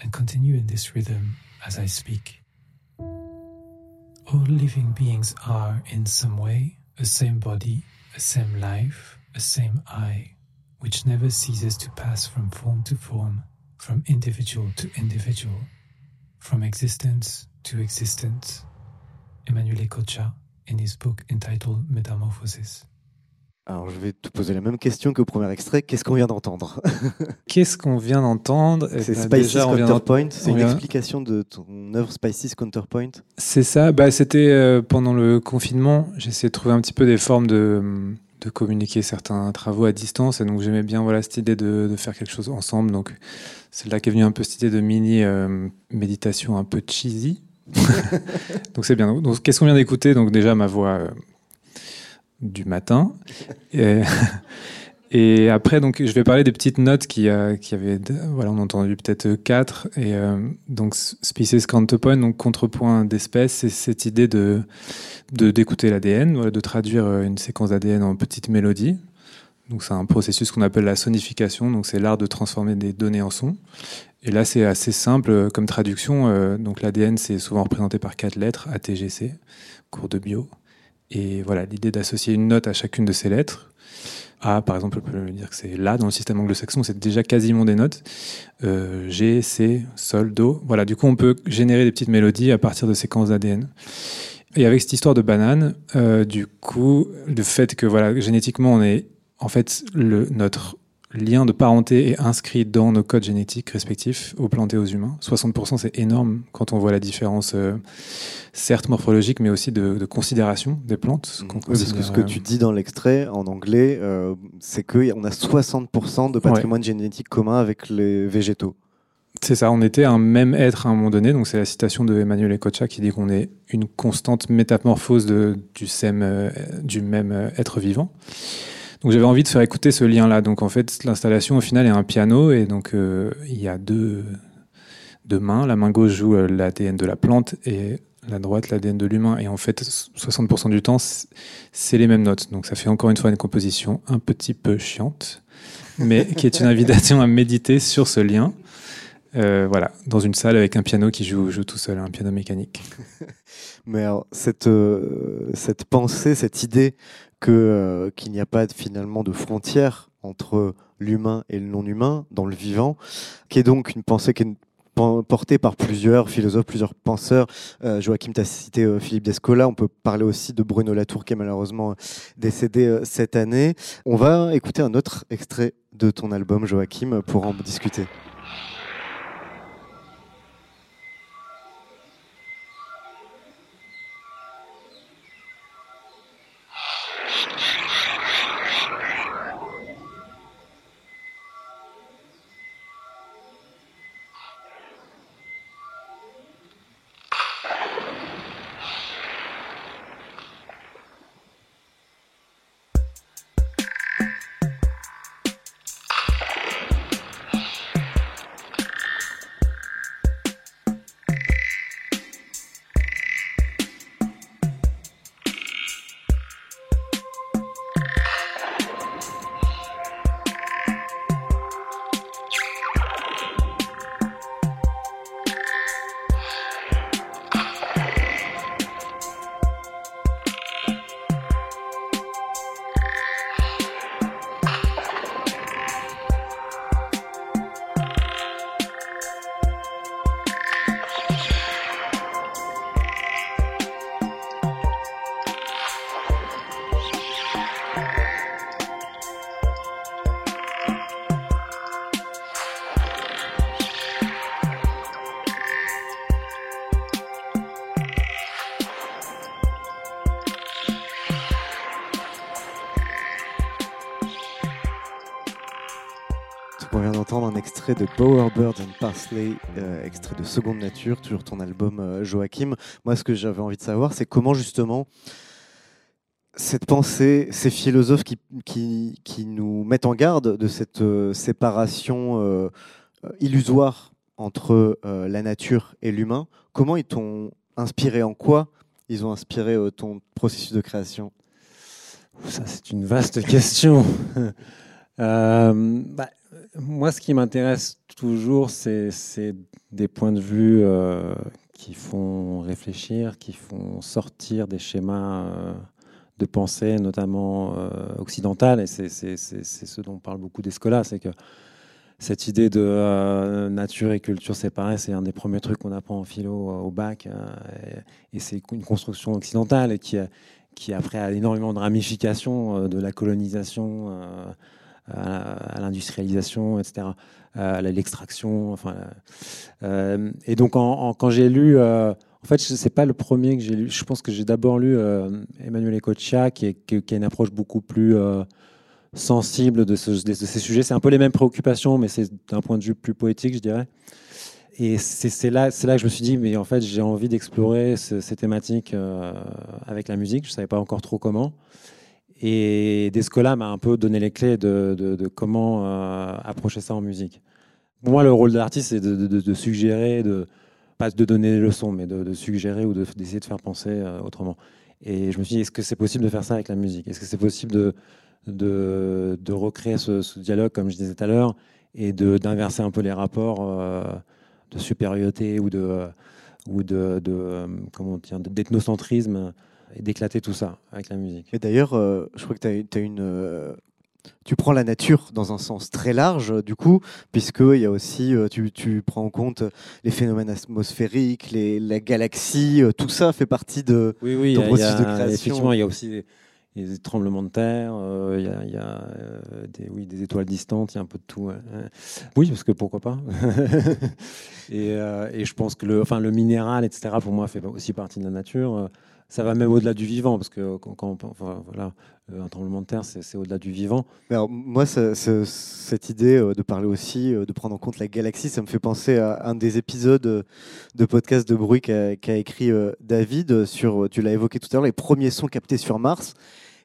And continue in this rhythm as I speak. All living beings are, in some way, a same body, a same life, a same I, which never ceases to pass from form to form, from individual to individual, from existence to existence. Emanuele Cocha in his book entitled Metamorphosis. Alors, je vais te poser la même question qu'au premier extrait. Qu'est-ce qu'on vient d'entendre? Qu'est-ce qu'on vient d'entendre? Eh C'est ben, Spices déjà, Counterpoint. C'est une vient- explication de ton œuvre Spices Counterpoint. C'est ça. Bah, C'était euh, pendant le confinement. J'essayais de trouver un petit peu des formes de, de communiquer certains travaux à distance. Et donc, j'aimais bien voilà, cette idée de, de faire quelque chose ensemble. Donc, c'est là qu'est venue un peu cette idée de mini euh, méditation un peu cheesy. donc, c'est bien. Donc, qu'est-ce qu'on vient d'écouter? Donc, déjà, ma voix euh, du matin. Et, et après, donc, je vais parler des petites notes qui, euh, qui avaient. Voilà, on a entendu peut-être quatre. Et euh, donc, species counterpoint, donc contrepoint d'espèce, c'est cette idée de de- d'écouter l'ADN, voilà, de traduire euh, une séquence d'ADN en petites mélodies. Donc, c'est un processus qu'on appelle la sonification. Donc, c'est l'art de transformer des données en sons. Et là, c'est assez simple euh, comme traduction. Euh, donc, l'ADN, c'est souvent représenté par quatre lettres, ATGC, cours de bio. Et voilà, l'idée d'associer une note à chacune de ces lettres. A, par exemple, on peut dire que c'est La dans le système anglo-saxon, c'est déjà quasiment des notes. Euh, G, C, Sol, Do. Voilà, du coup, on peut générer des petites mélodies à partir de séquences d'ADN. Et avec cette histoire de banane, du coup, le fait que voilà, génétiquement, on est en fait le, notre lien de parenté est inscrit dans nos codes génétiques respectifs aux plantes et aux humains. 60%, c'est énorme quand on voit la différence, euh, certes morphologique, mais aussi de, de considération des plantes. Oui, parce que ce que euh, tu dis dans l'extrait en anglais, euh, c'est qu'on a 60% de patrimoine génétique commun avec les végétaux. C'est ça, on était un même être à un moment donné, donc c'est la citation de Emmanuel Ecocha qui dit qu'on est une constante métamorphose de, du, euh, du même euh, être vivant. Donc j'avais envie de faire écouter ce lien-là. Donc en fait, l'installation au final est un piano et donc euh, il y a deux, deux mains. La main gauche joue euh, l'ADN de la plante et la droite l'ADN de l'humain. Et en fait, 60% du temps, c'est les mêmes notes. Donc ça fait encore une fois une composition un petit peu chiante, mais qui est une invitation à méditer sur ce lien. Euh, voilà, dans une salle avec un piano qui joue, joue tout seul, un piano mécanique. Mais alors, cette, euh, cette pensée, cette idée euh, qu'il n'y a pas finalement de frontière entre l'humain et le non-humain dans le vivant, qui est donc une pensée qui est par plusieurs philosophes, plusieurs penseurs. Euh, Joachim, tu as cité euh, Philippe Descola, on peut parler aussi de Bruno Latour qui est malheureusement décédé euh, cette année. On va écouter un autre extrait de ton album, Joachim, pour en discuter. Extrait de Bowerbirds and Parsley, euh, extrait de Seconde Nature, toujours ton album euh, Joachim. Moi, ce que j'avais envie de savoir, c'est comment justement cette pensée, ces philosophes qui, qui, qui nous mettent en garde de cette euh, séparation illusoire entre la nature et l'humain, comment ils t'ont inspiré En quoi ils ont inspiré ton processus de création? Ça, c'est une vaste question. Bah, moi, ce qui m'intéresse toujours, c'est des points de vue euh, qui font réfléchir, qui font sortir des schémas euh, de pensée, notamment occidentales. Et c'est ce dont parle beaucoup d'Escola, c'est que cette idée de nature et culture séparées, c'est un des premiers trucs qu'on apprend en philo au bac. et, et c'est une construction occidentale et qui, qui après a énormément de ramifications de la colonisation à, l'industrialisation, etc., à l'extraction. Enfin, euh, et donc, quand j'ai lu, euh, en fait, c'est pas le premier que j'ai lu. Je pense que j'ai d'abord lu euh, Emmanuel Ecocha, qui, a une approche beaucoup plus sensible de, ces sujets. C'est un peu les mêmes préoccupations, mais c'est d'un point de vue plus poétique, je dirais. Et c'est là que je me suis dit, mais en fait, j'ai envie d'explorer ces thématiques avec la musique. Je ne savais pas encore trop comment. Et Descola m'a un peu donné les clés de, comment euh, approcher ça en musique. Pour moi, le rôle de l'artiste, c'est de, suggérer, pas de donner des leçons, mais de, suggérer ou d'essayer de, faire penser euh, autrement. Et je me suis dit, est-ce que c'est possible de faire ça avec la musique? Est-ce que c'est possible de, recréer ce, dialogue, comme je disais tout à l'heure, et d'inverser un peu les rapports euh, de supériorité ou de, ou de, d'ethnocentrisme et d'éclater tout ça avec la musique. Et d'ailleurs, euh, je crois que tu as, une. Euh, tu prends la nature dans un sens très large, du coup, puisqu'il y a aussi, euh, tu, tu, prends en compte les phénomènes atmosphériques, les, la galaxie, tout ça fait partie de oui, oui, ton processus de création. Effectivement, il y a aussi des, tremblements de terre, il y a, y a des, oui, des étoiles distantes, il y a un peu de tout. Oui, parce que pourquoi pas et, et, je pense que le, enfin, le minéral, etc., pour moi, fait aussi partie de la nature ça va même au-delà du vivant, parce que quand, voilà, un tremblement de terre, c'est au-delà du vivant. alors, moi, cette idée euh, de parler aussi, euh, de prendre en compte la galaxie, ça me fait penser à un des épisodes euh, de podcast de bruit qu'a écrit David sur, tu l'as évoqué tout à l'heure, les premiers sons captés sur Mars.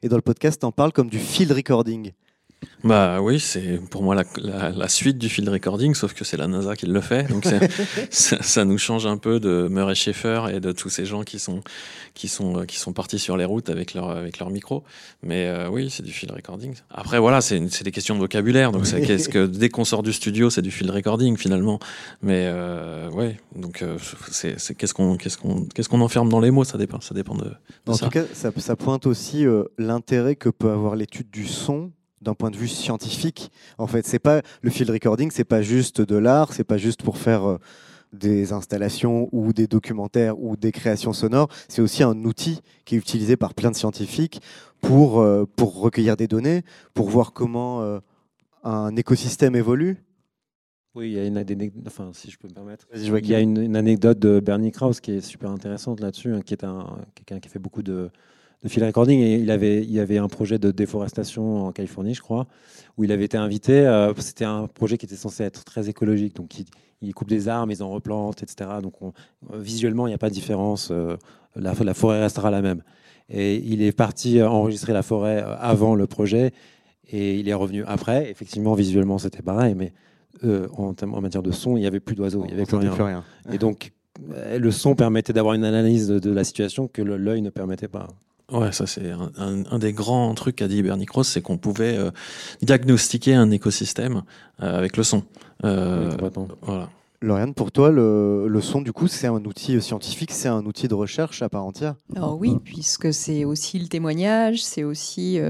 Et dans le podcast, en parle comme du field recording. Bah oui, c'est pour moi la, suite du field recording, sauf que c'est la NASA qui le fait. Donc ça, nous change un peu de Murray Schaeffer et de tous ces gens qui sont, qui sont, qui sont partis sur les routes avec leur, avec leur micro. Mais euh, oui, c'est du field recording. Après, voilà, c'est des questions de vocabulaire. Donc qu'est-ce que dès qu'on sort du studio, c'est du field recording finalement. Mais euh, ouais, donc euh, c'est qu'est-ce qu'on qu'est-ce qu'on qu'est-ce qu'on enferme dans les mots, ça dépend, ça dépend de. en tout cas, ça, ça pointe aussi l'intérêt que peut avoir l'étude du son d'un point de vue scientifique. En fait, c'est pas le field recording, c'est pas juste de l'art, c'est pas juste pour faire euh, des installations ou des documentaires ou des créations sonores. C'est aussi un outil qui est utilisé par plein de scientifiques pour, euh, pour recueillir des données, pour voir comment euh, un écosystème évolue. Oui, il y a une enfin, si je peux me permettre. Il y a une, anecdote de Bernie Krause qui est super intéressante là-dessus, hein, qui est un, quelqu'un qui fait beaucoup de, de field recording et il avait, il y avait un projet de déforestation en Californie, je crois, où il avait été invité. Euh, c'était un projet qui était censé être très écologique, donc il, coupe des arbres, ils en replantent, etc. Donc visuellement, il n'y a pas de différence. Euh, la, la, forêt restera la même. Et il est parti enregistrer la forêt euh, avant le projet et il est revenu après. Effectivement, visuellement, c'était pareil, mais en, en, matière de son, il n'y avait plus d'oiseaux, il n'y avait plus rien. Et donc, le son permettait d'avoir une analyse de, de la situation que l'œil ne permettait pas. Ouais, ça c'est un, des grands trucs qu'a dit Bernie Cross, c'est qu'on pouvait euh, diagnostiquer un écosystème euh, avec le son. Euh, voilà. Lauriane, pour toi, le, le son, du coup, c'est un outil scientifique, c'est un outil de recherche à part entière? Alors oui, puisque c'est aussi le témoignage, c'est aussi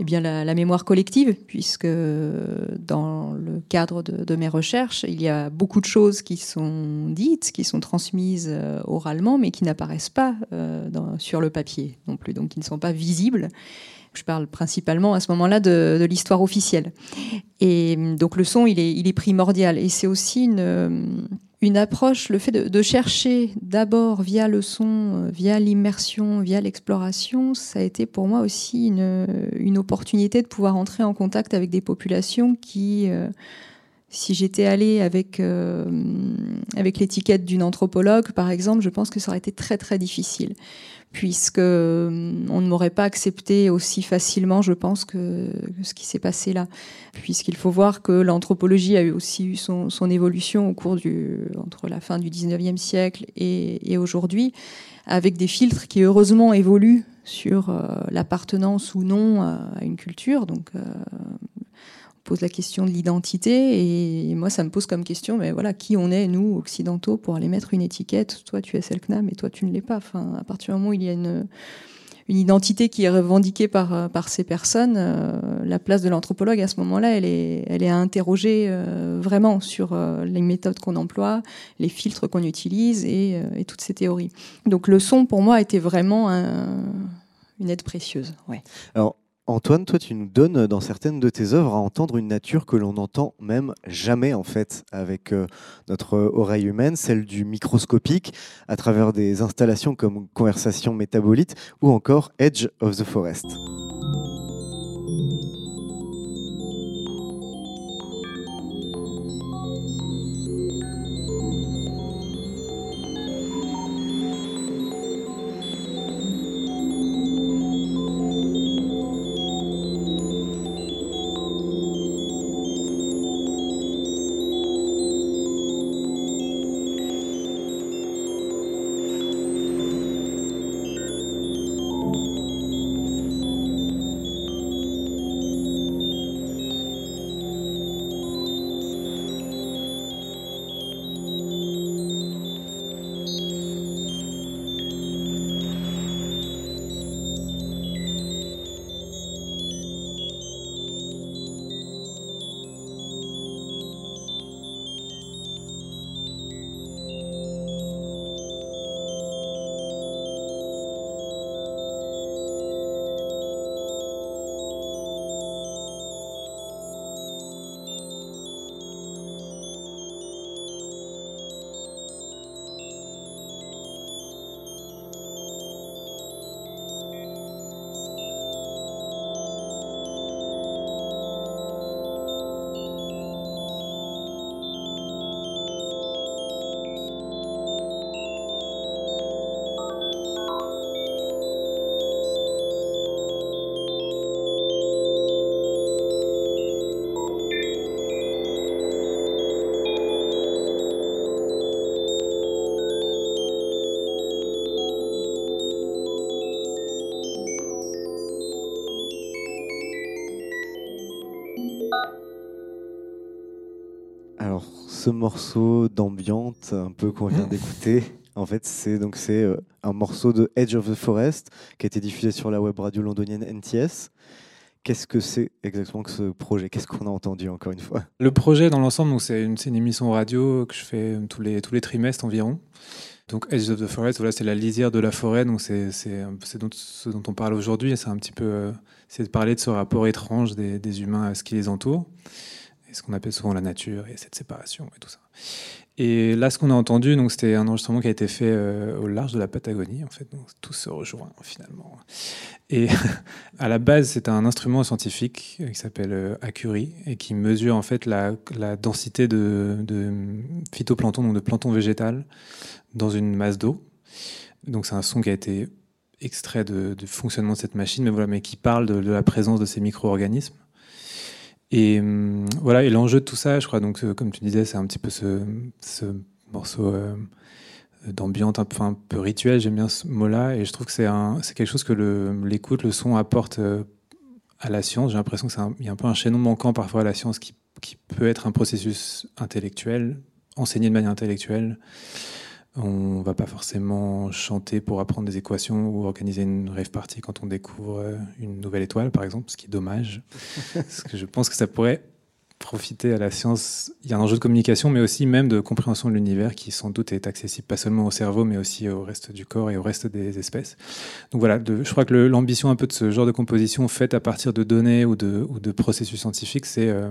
eh bien, la, mémoire collective, puisque dans le cadre de, mes recherches, il y a beaucoup de choses qui sont dites, qui sont transmises euh, oralement, mais qui n'apparaissent pas euh, sur le papier non plus, donc qui ne sont pas visibles. Je parle principalement à ce moment-là de, l'histoire officielle. Et donc le son, il est, primordial. Et c'est aussi une approche, le fait de, chercher d'abord via le son, via l'immersion, via l'exploration, ça a été pour moi aussi une, opportunité de pouvoir entrer en contact avec des populations qui, euh, si j'étais allée avec, euh, avec l'étiquette d'une anthropologue, par exemple, je pense que ça aurait été très très difficile. Puisque hum, on ne m'aurait pas accepté aussi facilement, je pense, que, ce qui s'est passé là. Puisqu'il faut voir que l'anthropologie a aussi eu son, son, évolution au cours du, entre la fin du 19e siècle et, et aujourd'hui, avec des filtres qui heureusement évoluent sur euh, l'appartenance ou non à une culture. Donc, euh, pose la question de l'identité et moi, ça me pose comme question, mais voilà, qui on est, nous, occidentaux, pour aller mettre une étiquette? Toi, tu es Selknam et toi, tu ne l'es pas. Enfin, à partir du moment où il y a une, identité qui est revendiquée par, par ces personnes, euh, la place de l'anthropologue à ce moment-là, elle est, elle est à interroger euh, vraiment sur euh, les méthodes qu'on emploie, les filtres qu'on utilise et, toutes ces théories. Donc le son, pour moi, été vraiment un, une aide précieuse. Ouais. Antoine, toi, tu nous donnes dans certaines de tes œuvres à entendre une nature que l'on n'entend même jamais en fait avec euh, notre oreille humaine, celle du microscopique, à travers des installations comme Conversation métabolite ou encore Edge of the Forest. Ce morceau d'ambiante, un peu qu'on vient d'écouter, en fait, c'est donc c'est euh, un morceau de Edge of the Forest qui a été diffusé sur la web radio londonienne NTS. Qu'est-ce que c'est exactement que ce projet? Qu'est-ce qu'on a entendu encore une fois? Le projet dans l'ensemble, c'est une, une, émission radio que je fais tous les, tous les trimestres environ. Donc Edge of the Forest, voilà, c'est la lisière de la forêt, donc c'est ce dont on parle aujourd'hui. C'est un petit peu, euh, c'est de parler de ce rapport étrange des, des humains à ce qui les entoure ce qu'on appelle souvent la nature et cette séparation et tout ça. Et là, ce qu'on a entendu, donc c'était un enregistrement qui a été fait euh, au large de la Patagonie, en fait. Donc tout se rejoint finalement. Et à la base, c'est un instrument scientifique qui s'appelle euh, Acuri et qui mesure en fait la, densité de, phytoplancton, donc de plancton végétal, dans une masse d'eau. Donc c'est un son qui a été extrait du fonctionnement de cette machine, mais voilà, mais qui parle de la présence de ces micro-organismes. Et euh, voilà, et l'enjeu de tout ça, je crois, donc, euh, comme tu disais, c'est un petit peu ce, ce morceau euh, d'ambiance un peu, rituel, j'aime bien ce mot-là, et je trouve que c'est quelque chose que l'écoute, le, son apporte à la science. J'ai l'impression qu'il y a un peu un chaînon manquant parfois à la science qui, peut être un processus intellectuel, enseigné de manière intellectuelle. On va pas forcément chanter pour apprendre des équations ou organiser une rêve party quand on découvre une nouvelle étoile, par exemple, ce qui est dommage. Parce que je pense que ça pourrait profiter à la science. Il y a un enjeu de communication, mais aussi même de compréhension de l'univers qui sans doute est accessible pas seulement au cerveau, mais aussi au reste du corps et au reste des espèces. Donc voilà, de, je crois que l'ambition un peu de ce genre de composition faite à partir de données ou de, ou de processus scientifiques, c'est euh,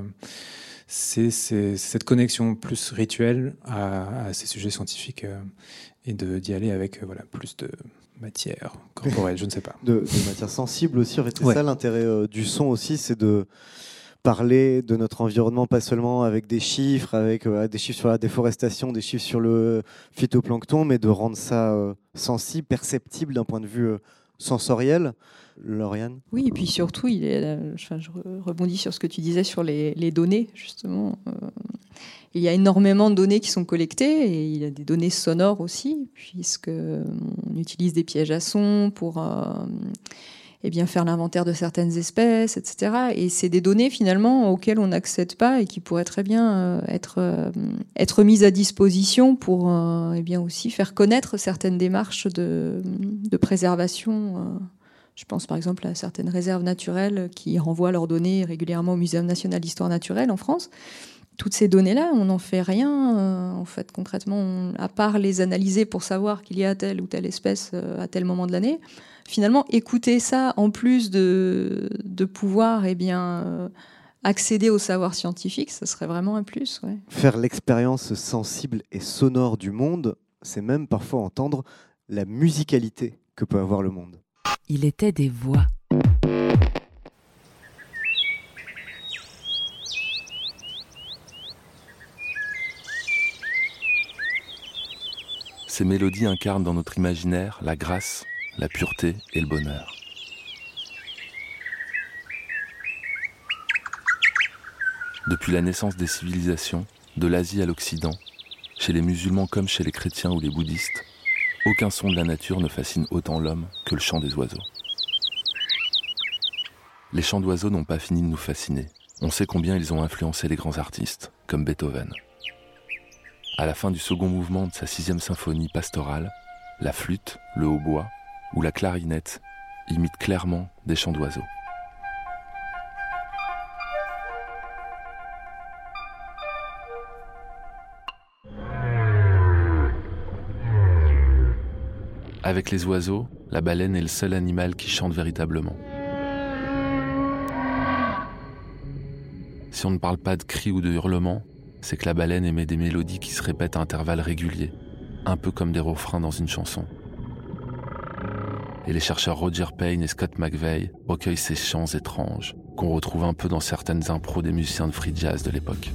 c'est cette connexion plus rituelle à, à ces sujets scientifiques euh, et d'y aller avec euh, voilà, plus de matière corporelle, je ne sais pas. De, de matière sensible aussi, en fait, c'est ouais. ça l'intérêt euh, du son aussi, c'est de parler de notre environnement, pas seulement avec des chiffres, avec des chiffres sur la déforestation, des chiffres sur le phytoplancton, mais de rendre ça sensible, perceptible d'un point de vue sensoriel. Oui, et puis surtout, il est, enfin, je rebondis sur ce que tu disais sur les, données, justement. il y a énormément de données qui sont collectées et il y a des données sonores aussi, puisqu'on utilise des pièges à son pour eh bien, faire l'inventaire de certaines espèces, etc. Et c'est des données finalement auxquelles on n'accède pas et qui pourraient très bien euh, être, euh, être mises à disposition pour euh, eh bien, aussi faire connaître certaines démarches de, de préservation. Je pense par exemple à certaines réserves naturelles qui renvoient leurs données régulièrement au Muséum national d'histoire naturelle en France. Toutes ces données-là, on n'en fait rien, en fait, concrètement, à part les analyser pour savoir qu'il y a telle ou telle espèce à tel moment de l'année finalement, écouter ça, en plus de, de pouvoir eh bien, euh, accéder au savoir scientifique, ce serait vraiment un plus. Faire l'expérience sensible et sonore du monde, c'est même parfois entendre la musicalité que peut avoir le monde. Il était des voix. Ces mélodies incarnent dans notre imaginaire la grâce, la pureté et le bonheur. Depuis la naissance des civilisations, de l'Asie à l'Occident, chez les musulmans comme chez les chrétiens ou les bouddhistes, aucun son de la nature ne fascine autant l'homme que le chant des oiseaux. Les chants d'oiseaux n'ont pas fini de nous fasciner. On sait combien ils ont influencé les grands artistes, comme Beethoven. À la fin du second mouvement de sa sixième symphonie pastorale, la flûte, le hautbois, où la clarinette imite clairement des chants d'oiseaux. Avec les oiseaux, la baleine est le seul animal qui chante véritablement. Si on ne parle pas de cris ou de hurlements, c'est que la baleine émet des mélodies qui se répètent à intervalles réguliers, un peu comme des refrains dans une chanson et les chercheurs Roger Payne et Scott McVeigh recueillent ces chants étranges qu'on retrouve un peu dans certaines impros des musiciens de free jazz de l'époque.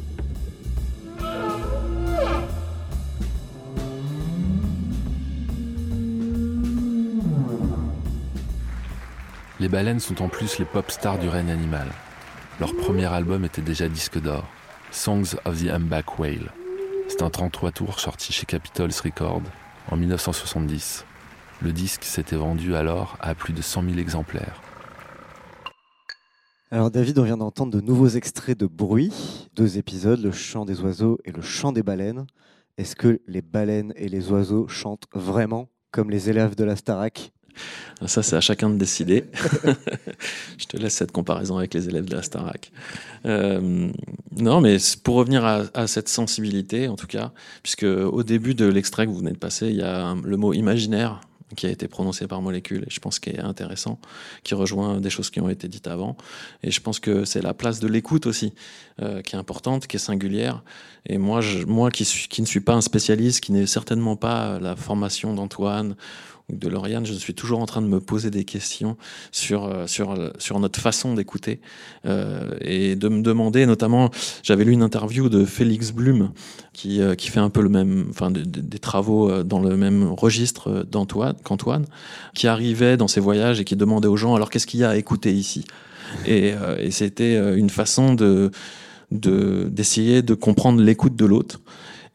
Les baleines sont en plus les pop stars du règne animal. Leur premier album était déjà disque d'or, Songs of the Humpback Whale. C'est un 33 tours sorti chez Capitol Records en 1970 le disque s'était vendu alors à plus de 100 000 exemplaires. Alors David, on vient d'entendre de nouveaux extraits de bruit, deux épisodes, le chant des oiseaux et le chant des baleines. Est-ce que les baleines et les oiseaux chantent vraiment comme les élèves de la Starac? Ça, c'est à chacun de décider. je te laisse cette comparaison avec les élèves de la Starac. Euh, non, mais pour revenir à, cette sensibilité, en tout cas, puisque au début de l'extrait que vous venez de passer, il y a le mot imaginaire qui a été prononcé par molécule et je pense qu'il est intéressant, qui rejoint des choses qui ont été dites avant. Et je pense que c'est la place de l'écoute aussi euh, qui est importante, qui est singulière. Et moi, moi qui, qui ne suis pas un spécialiste, qui n'est certainement pas la formation d'Antoine de Lauriane, je suis toujours en train de me poser des questions sur, euh, sur, sur notre façon d'écouter euh, et de me demander, notamment, j'avais lu une interview de Félix Blum qui, euh, qui fait un peu le même, enfin, des travaux dans le même registre qu'Antoine, qui arrivait dans ses voyages et qui demandait aux gens, alors qu'est-ce qu'il y a à écouter ici? Et, et c'était une façon de d'essayer de comprendre l'écoute de l'autre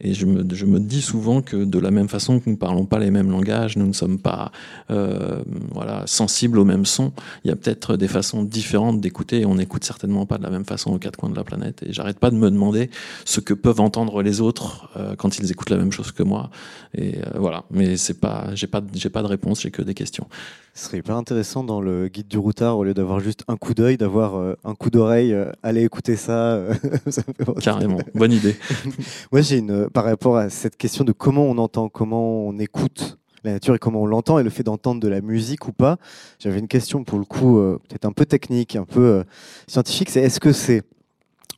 et je me, je me, dis souvent que de la même façon que nous ne parlons pas les mêmes langages, nous ne sommes pas euh, voilà, sensibles aux mêmes sons, il y a peut-être des façons différentes d'écouter et on n'écoute certainement pas de la même façon aux quatre coins de la planète. Et j'arrête pas de me demander ce que peuvent entendre les autres euh, quand ils écoutent la même chose que moi. Et euh, voilà, mais c'est pas, j'ai pas, j'ai pas de réponse, j'ai que des questions. Ce serait hyper intéressant dans le guide du routard, au lieu d'avoir juste un coup d'œil, d'avoir euh, un coup d'oreille. Euh, allez écouter ça. Euh, Carrément, bonne idée. Moi, j'ai une par rapport à cette question de comment on entend, comment on écoute la nature et comment on l'entend et le fait d'entendre de la musique ou pas. J'avais une question pour le coup peut-être un peu technique, un peu scientifique. C'est est-ce que c'est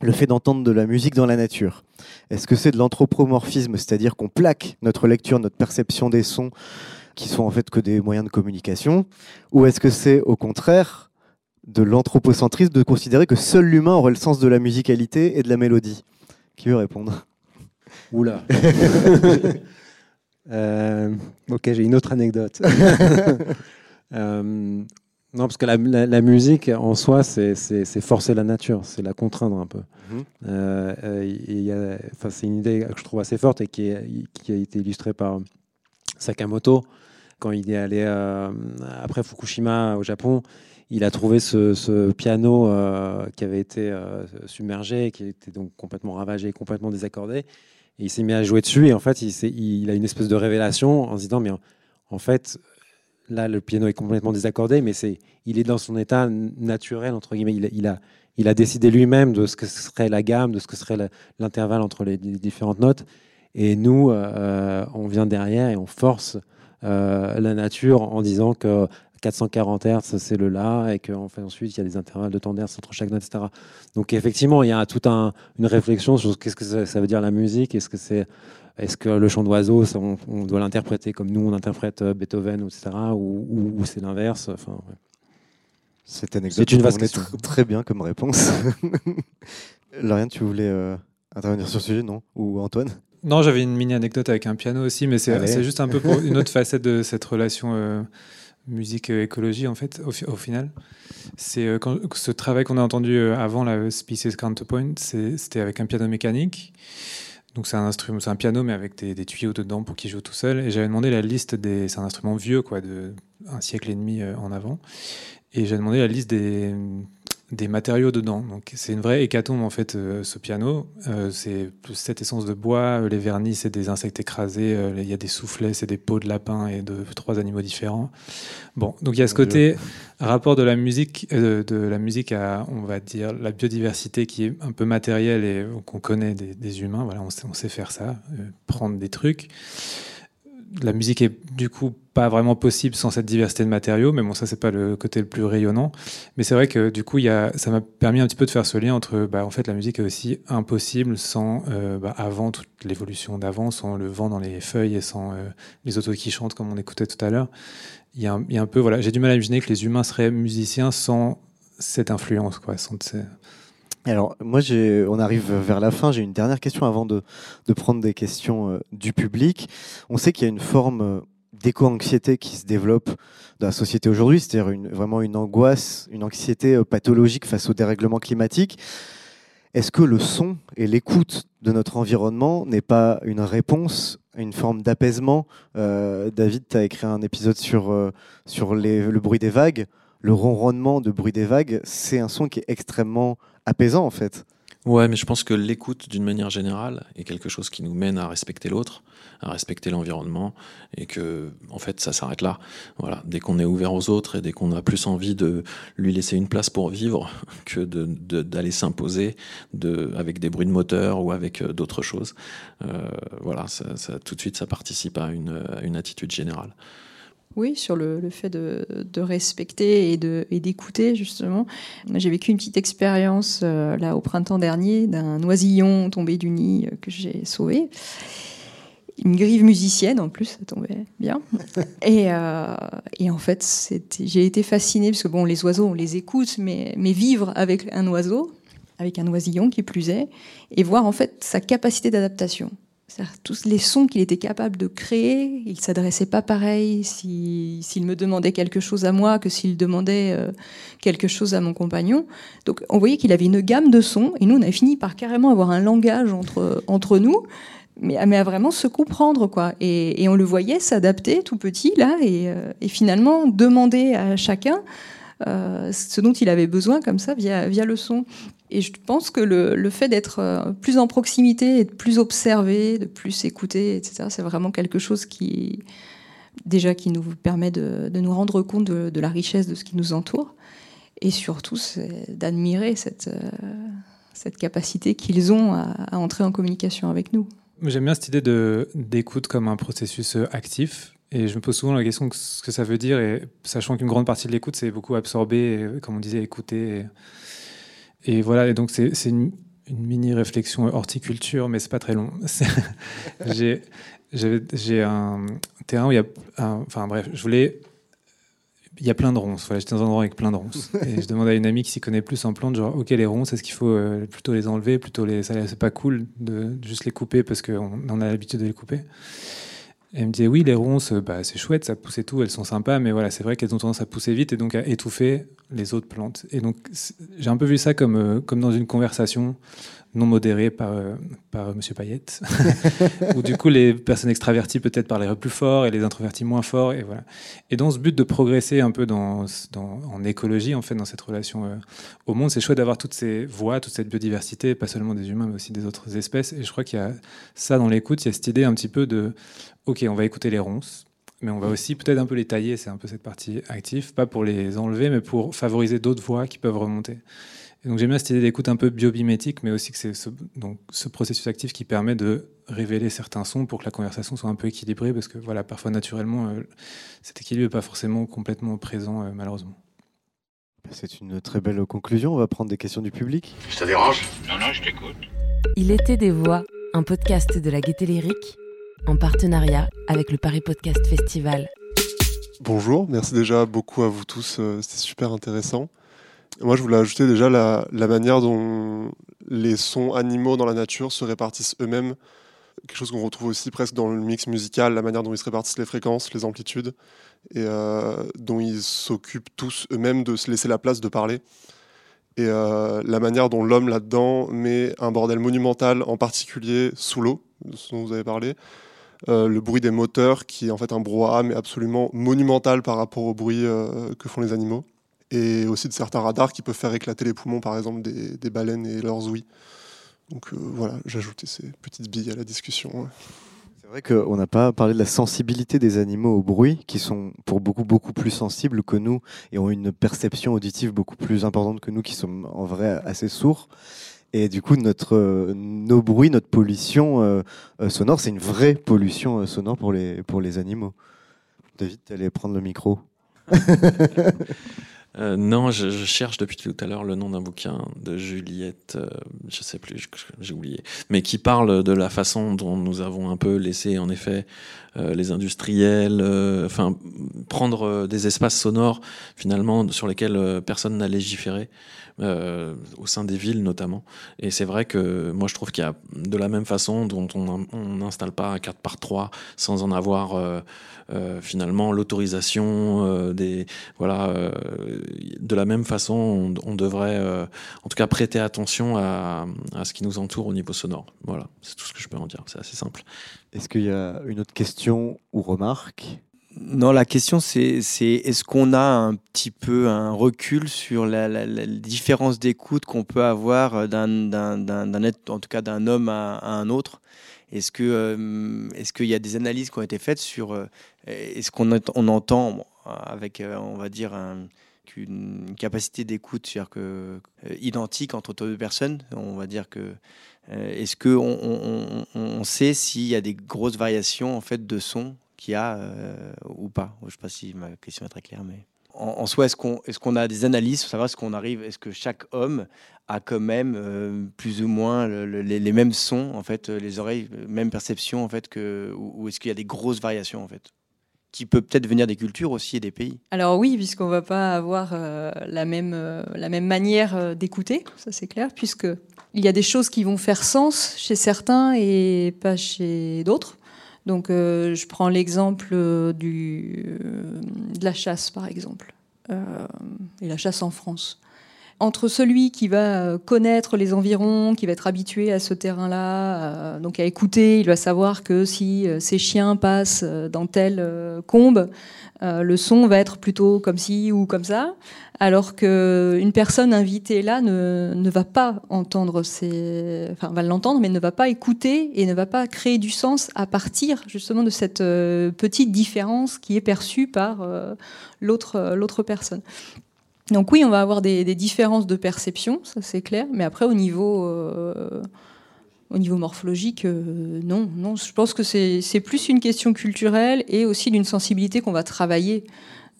le fait d'entendre de la musique dans la nature? Est-ce que c'est de l'anthropomorphisme, c'est-à-dire qu'on plaque notre lecture, notre perception des sons qui sont en fait que des moyens de communication Ou est-ce que c'est au contraire de l'anthropocentrisme de considérer que seul l'humain aurait le sens de la musicalité et de la mélodie? Qui veut répondre? Oula. Euh, ok, j'ai une autre anecdote. Euh, non, parce que la, la- la musique en soi, c'est forcer la nature, c'est la contraindre un peu. Mhm. Euh, c'est une idée que je trouve assez forte et qui, est- qui a été illustrée par Sakamoto quand il est allé euh, après Fukushima au Japon. Il a trouvé ce, piano euh, qui avait été euh, submergé, qui était donc complètement ravagé, complètement désaccordé. Et il s'est mis à jouer dessus et en fait, il, a une espèce de révélation en se disant, mais en, fait, là, le piano est complètement désaccordé, mais c'est, il est dans son état naturel, entre guillemets. Il, a- il a, décidé lui-même de ce que serait la gamme, de ce que serait l'intervalle entre les, différentes notes. Et nous, on vient derrière et on force la nature en disant que 440 Hz, c'est le La, et qu'en fait, ensuite, il y a des intervalles de temps d'hertz entre chaque note, etc. Donc, effectivement, il y a toute un, une réflexion sur qu'est-ce que ça, ça veut dire la musique. Est-ce que c'est est-ce que le chant d'oiseau, on, on doit l'interpréter comme nous, on interprète euh, Beethoven, etc., ou, ou- ou c'est l'inverse? Enfin, ouais. Cette anecdote C'est une vaste question. tr- très bien comme réponse. Lauriane, tu voulais euh, intervenir sur ce sujet, non? Ou Antoine? Non, j'avais une mini anecdote avec un piano aussi, mais c'est juste un peu pour une autre facette de cette relation euh, musique-écologie, en fait, au, fi- au final. C'est euh, ce travail qu'on a entendu euh, avant, la Species Counterpoint, c'était avec un piano mécanique. Donc c'est un instrument, c'est un piano mais avec des, des tuyaux dedans pour qu'il joue tout seul. Et j'avais demandé la liste des, c'est un instrument vieux quoi, de un siècle et demi euh, en avant. Et j'ai demandé la liste des, des matériaux dedans. Donc c'est une vraie hécatombe en fait euh, ce piano. Euh, c'est plus cette essence de bois, euh, les vernis c'est des insectes écrasés, euh, il y a des soufflets, c'est des peaux de lapin et de trois animaux différents. Bon, donc il y a ce côté rapport de la musique, de la musique à on va dire la biodiversité qui est un peu matérielle et qu'on connaît des, des humains. Voilà, on sait, on sait faire ça, prendre des trucs la musique est du coup pas vraiment possible sans cette diversité de matériaux, mais bon, ça c'est pas le côté le plus rayonnant. Mais c'est vrai que du coup, y a, ça m'a permis un petit peu de faire ce lien entre, bah, en fait, la musique est aussi impossible sans, euh, bah, avant toute l'évolution d'avant, sans le vent dans les feuilles et sans euh, les autos qui chantent comme on écoutait tout à l'heure. Il y, a un, peu, voilà, j'ai du mal à imaginer que les humains seraient musiciens sans cette influence, quoi, sans Alors, moi, on arrive vers la fin. J'ai une dernière question avant de, prendre des questions euh, du public. On sait qu'il y a une forme euh, d'éco-anxiété qui se développe dans la société aujourd'hui, c'est-à-dire vraiment une angoisse, une anxiété euh, pathologique face au dérèglement climatique. Est-ce que le son et l'écoute de notre environnement n'est pas une réponse une forme d'apaisement? David, tu as écrit un épisode sur, sur le bruit des vagues. Le ronronnement de bruit des vagues, c'est un son qui est extrêmement apaisant en fait. Ouais, mais je pense que l'écoute, d'une manière générale, est quelque chose qui nous mène à respecter l'autre, à respecter l'environnement, et que, en fait, ça s'arrête là. Voilà, dès qu'on est ouvert aux autres et dès qu'on a plus envie de lui laisser une place pour vivre que d'aller s'imposer avec des bruits de moteur ou avec euh, d'autres choses, euh, voilà, tout de suite, ça participe à une attitude générale. Oui, sur le, le fait de, de respecter et de- et d'écouter, justement. J'ai vécu une petite expérience euh, là au printemps dernier d'un oisillon tombé du nid euh, que j'ai sauvé. Une grive musicienne en plus, ça tombait bien. Et, euh, et en fait, c'était- j'ai été fascinée parce que bon, les oiseaux, on les écoute, mais, mais vivre avec un oiseau, avec un oisillon qui plus est, et voir en fait sa capacité d'adaptation. Tous les sons qu'il était capable de créer, il s'adressait pas pareil si- s'il me demandait quelque chose à moi que s'il demandait euh, quelque chose à mon compagnon. Donc on voyait qu'il avait une gamme de sons et nous on a fini par carrément avoir un langage entre, entre nous, mais, mais à vraiment se comprendre quoi. Et, et on le voyait s'adapter tout petit là et, euh, et finalement demander à chacun euh, ce dont il avait besoin comme ça via, via le son. Et je pense que le, le fait d'être euh, plus en proximité et de plus observer, de plus écouter, etc., c'est vraiment quelque chose qui, déjà, qui nous permet de, de nous rendre compte de, la richesse de ce qui nous entoure. Et surtout, d'admirer cette, euh, cette capacité qu'ils ont à, à entrer en communication avec nous. J'aime bien cette idée d'écoute comme un processus actif. Et je me pose souvent la question de ce que ça veut dire, et sachant qu'une grande partie de l'écoute, c'est beaucoup absorber, et, comme on disait, écouter. Et, et voilà, et donc c'est une, une mini réflexion horticulture, mais c'est pas très long. J'ai un terrain où il y a. un- enfin bref, je voulais il y a plein de ronces. Voilà, J'étais dans un endroit avec plein de ronces. et je demandais à une amie qui s'y connaît plus en plantes, genre, ok, les ronces, est-ce qu'il faut euh, plutôt les enlever, plutôt les, ça c'est pas cool de juste les couper parce qu'on on a l'habitude de les couper. Elle me disait oui, les ronces, bah, c'est chouette, ça pousse et tout, elles sont sympas, mais voilà, c'est vrai qu'elles ont tendance à pousser vite et donc à étouffer les autres plantes. Et donc j'ai un peu vu ça comme, euh, comme dans une conversation non modérée par, euh, par Monsieur Payette, où du coup les personnes extraverties peut-être parleraient plus fort et les introvertis moins fort. Et, voilà. et dans ce but de progresser un peu dans en écologie, en fait, dans cette relation au monde, c'est chouette d'avoir toutes ces voix, toute cette biodiversité, pas seulement des humains, mais aussi des autres espèces. Et je crois qu'il y a ça dans l'écoute, il y a cette idée un petit peu de ok, on va écouter les ronces, mais on va aussi peut-être un peu les tailler, c'est un peu cette partie active, pas pour les enlever, mais pour favoriser d'autres voix qui peuvent remonter. Et donc j'aime bien cette idée d'écoute un peu biobimétique, mais aussi que c'est ce, donc, ce processus actif qui permet de révéler certains sons pour que la conversation soit un peu équilibrée, parce que voilà, parfois naturellement, euh, cet équilibre n'est pas forcément complètement présent, euh, malheureusement. C'est une très belle conclusion. On va prendre des questions du public. Ça dérange? Non, non, je t'écoute. Il était des voix, un podcast de la Gaieté Lyrique en partenariat avec le Paris Podcast Festival. Bonjour, merci déjà beaucoup à vous tous, euh, c'était super intéressant. Moi, je voulais ajouter déjà la, manière dont les sons animaux dans la nature se répartissent eux-mêmes, quelque chose qu'on retrouve aussi presque dans le mix musical, la manière dont ils se répartissent les fréquences, les amplitudes, et euh, dont ils s'occupent tous eux-mêmes de se laisser la place de parler. Et euh, la manière dont l'homme là-dedans met un bordel monumental, en particulier sous l'eau, dont vous avez parlé, euh, le bruit des moteurs, qui est en fait un brouhaha, mais absolument monumental par rapport au bruit euh, que font les animaux. Et aussi de certains radars qui peuvent faire éclater les poumons, par exemple, des, baleines et leurs ouïes. Donc euh, voilà, j'ajoutais ces petites billes à la discussion. C'est vrai qu'on n'a pas parlé de la sensibilité des animaux au bruit, qui sont pour beaucoup beaucoup plus sensibles que nous et ont une perception auditive beaucoup plus importante que nous, qui sommes en vrai assez sourds. Et du coup, notre, euh, nos bruits, notre pollution euh, euh, sonore, c'est une vraie pollution sonore pour les, pour les animaux. David, tu allais prendre le micro. non, je, cherche depuis tout à l'heure le nom d'un bouquin de Juliette, je sais plus, j'ai oublié, mais qui parle de la façon dont nous avons un peu laissé en effet les industriels, enfin prendre des espaces sonores finalement sur lesquels personne n'a légiféré. Euh, au sein des villes notamment. Et c'est vrai que moi je trouve qu'il y a de la même façon dont on n'installe pas un 4 par 3 sans en avoir euh, euh, finalement l'autorisation des voilà de la même façon on, devrait en tout cas prêter attention à, à, ce qui nous entoure au niveau sonore. Voilà, c'est tout ce que je peux en dire. C'est assez simple. Est-ce qu'il y a une autre question ou remarque? Non, la question c'est est-ce qu'on a un petit peu un recul sur la, différence d'écoute qu'on peut avoir d'un être, en tout cas d'un homme à, un autre? Est-ce que euh, est-ce qu'il y a des analyses qui ont été faites sur euh, est-ce qu'on on entend avec euh, on va dire une capacité d'écoute que identique entre deux personnes On va dire que est-ce que on, sait s'il y a des grosses variations en fait de son qu'il y a euh, ou pas? Je ne sais pas si ma question est très claire, mais en, soi, est-ce qu'on a des analyses pour savoir ce qu'on arrive, est-ce que chaque homme a quand même euh, plus ou moins les, mêmes sons, en fait, euh, les oreilles, même perception, en fait, que, ou, est-ce qu'il y a des grosses variations, en fait? Qui peut peut-être venir des cultures aussi et des pays. Alors oui, puisqu'on va pas avoir la, même, la même manière d'écouter, ça c'est clair, puisque il y a des choses qui vont faire sens chez certains et pas chez d'autres. Donc, euh, je prends l'exemple euh, de la chasse, par exemple, euh, et la chasse en France. Entre celui qui va connaître les environs, qui va être habitué à ce terrain-là, donc à écouter, il va savoir que si ses chiens passent dans telle combe, le son va être plutôt comme ci ou comme ça alors qu'une personne invitée là ne, va pas entendre ces, enfin va l'entendre, mais ne va pas écouter et ne va pas créer du sens à partir justement de cette euh, petite différence qui est perçue par euh, l'autre personne. Donc oui, on va avoir des, différences de perception, ça c'est clair, mais après au niveau euh, morphologique, non, non. Je pense que c'est plus une question culturelle et aussi d'une sensibilité qu'on va travailler.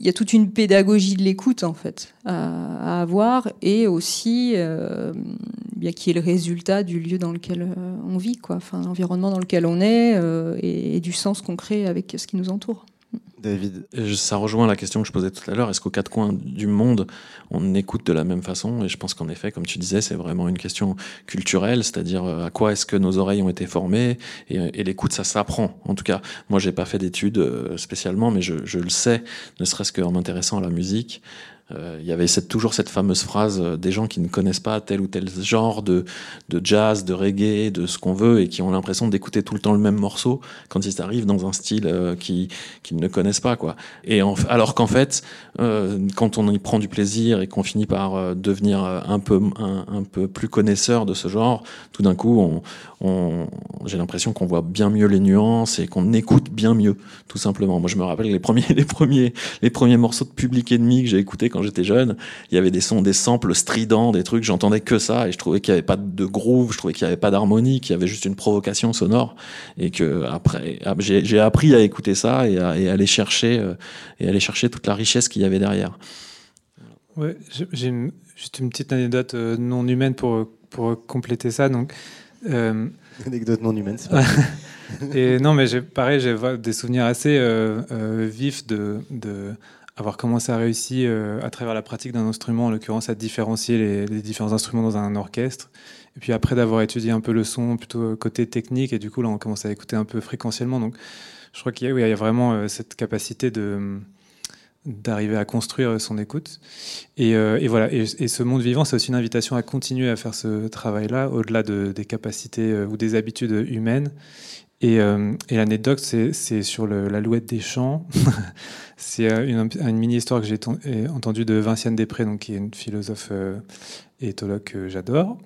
Il y a toute une pédagogie de l'écoute en fait à, avoir et aussi euh, bien qui est le résultat du lieu dans lequel euh, on vit quoi. L'environnement dans lequel on est euh, et, du sens qu'on crée avec ce qui nous entoure David Ça rejoint la question que je posais tout à l'heure. Est-ce qu'aux quatre coins du monde, on écoute de la même façon? Et je pense qu'en effet, comme tu disais, c'est vraiment une question culturelle, c'est-à-dire euh, à quoi est-ce que nos oreilles ont été formées? Et, et l'écoute, ça s'apprend. En tout cas, moi, j'ai pas fait d'études euh, spécialement, mais je, je le sais, ne serait-ce qu'en m'intéressant à la musique. Euh, il y avait cette, toujours cette fameuse phrase euh, des gens qui ne connaissent pas tel ou tel genre de, de jazz, de reggae, de ce qu'on veut, et qui ont l'impression d'écouter tout le temps le même morceau quand ils arrivent dans un style euh, qui qu'ils ne connaissent pas. quoi. Et en, alors qu'en fait, euh, quand on y prend du plaisir et qu'on finit par euh, devenir un peu, un, un, peu plus connaisseur de ce genre, tout d'un coup, on, on, j'ai l'impression qu'on voit bien mieux les nuances et qu'on écoute bien mieux, tout simplement. Moi, je me rappelle les premiers, les premiers, les premiers morceaux de Public Enemy que j'ai écoutés quand j'étais jeune, il y avait des sons, des samples stridents, des trucs, j'entendais que ça et je trouvais qu'il n'y avait pas de groove, je trouvais qu'il n'y avait pas d'harmonie, qu'il y avait juste une provocation sonore et que après, ah, j'ai appris à écouter ça et à, et aller chercher euh, et aller chercher toute la richesse qu'il y avait derrière. Ouais, j'ai une, juste une petite anecdote euh, non humaine pour, pour compléter ça. Donc, euh, anecdote non humaine, c'est Et non, mais pareil, j'ai des souvenirs assez euh, euh, vifs de, de, avoir commencé à réussir euh, à travers la pratique d'un instrument, en l'occurrence à différencier les, différents instruments dans un orchestre. Et puis après d'avoir étudié un peu le son plutôt côté technique, et du coup là on commence à écouter un peu fréquentiellement. Donc je crois qu'il y, a vraiment euh, cette capacité d'arriver à construire son écoute. Et, euh, voilà. Et, ce monde vivant, c'est aussi une invitation à continuer à faire ce travail-là, au-delà de, des capacités euh, ou des habitudes humaines. Et, euh, et l'anecdote, c'est sur l'alouette des champs. c'est euh, une, mini-histoire que j'ai entendue de Vinciane Després, donc, qui est une philosophe euh, et éthologue que j'adore,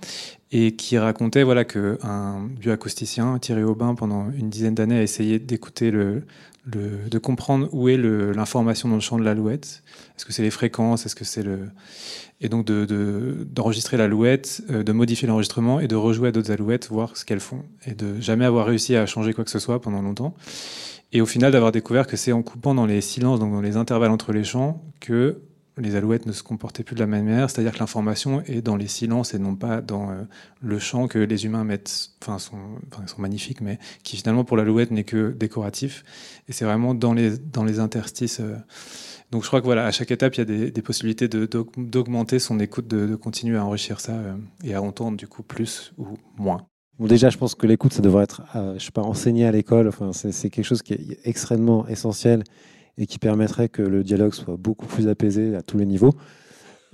et qui racontait voilà, qu'un bioacousticien, Thierry Aubin, pendant une dizaine d'années, a essayé d'écouter le, de comprendre où est l'information dans le champ de l'alouette. Est-ce que c'est les fréquences? Est-ce que c'est le et donc d'enregistrer de, de, l'alouette, euh, de modifier l'enregistrement et de rejouer à d'autres alouettes, voir ce qu'elles font, et de jamais avoir réussi à changer quoi que ce soit pendant longtemps. Et au final, d'avoir découvert que c'est en coupant dans les silences, donc dans les intervalles entre les chants, que les alouettes ne se comportaient plus de la même manière, c'est-à-dire que l'information est dans les silences et non pas dans euh, le chant que les humains mettent, enfin sont, sont magnifiques, mais qui finalement pour l'alouette n'est que décoratif. Et c'est vraiment dans les, dans les interstices. Euh, donc je crois que voilà, à chaque étape, il y a des, possibilités d'augmenter son écoute, de, continuer à enrichir ça euh, et à entendre du coup plus ou moins. Bon, déjà, je pense que l'écoute, ça devrait être, euh, je sais pas, enseigné à l'école. Enfin, c'est quelque chose qui est extrêmement essentiel et qui permettrait que le dialogue soit beaucoup plus apaisé à tous les niveaux.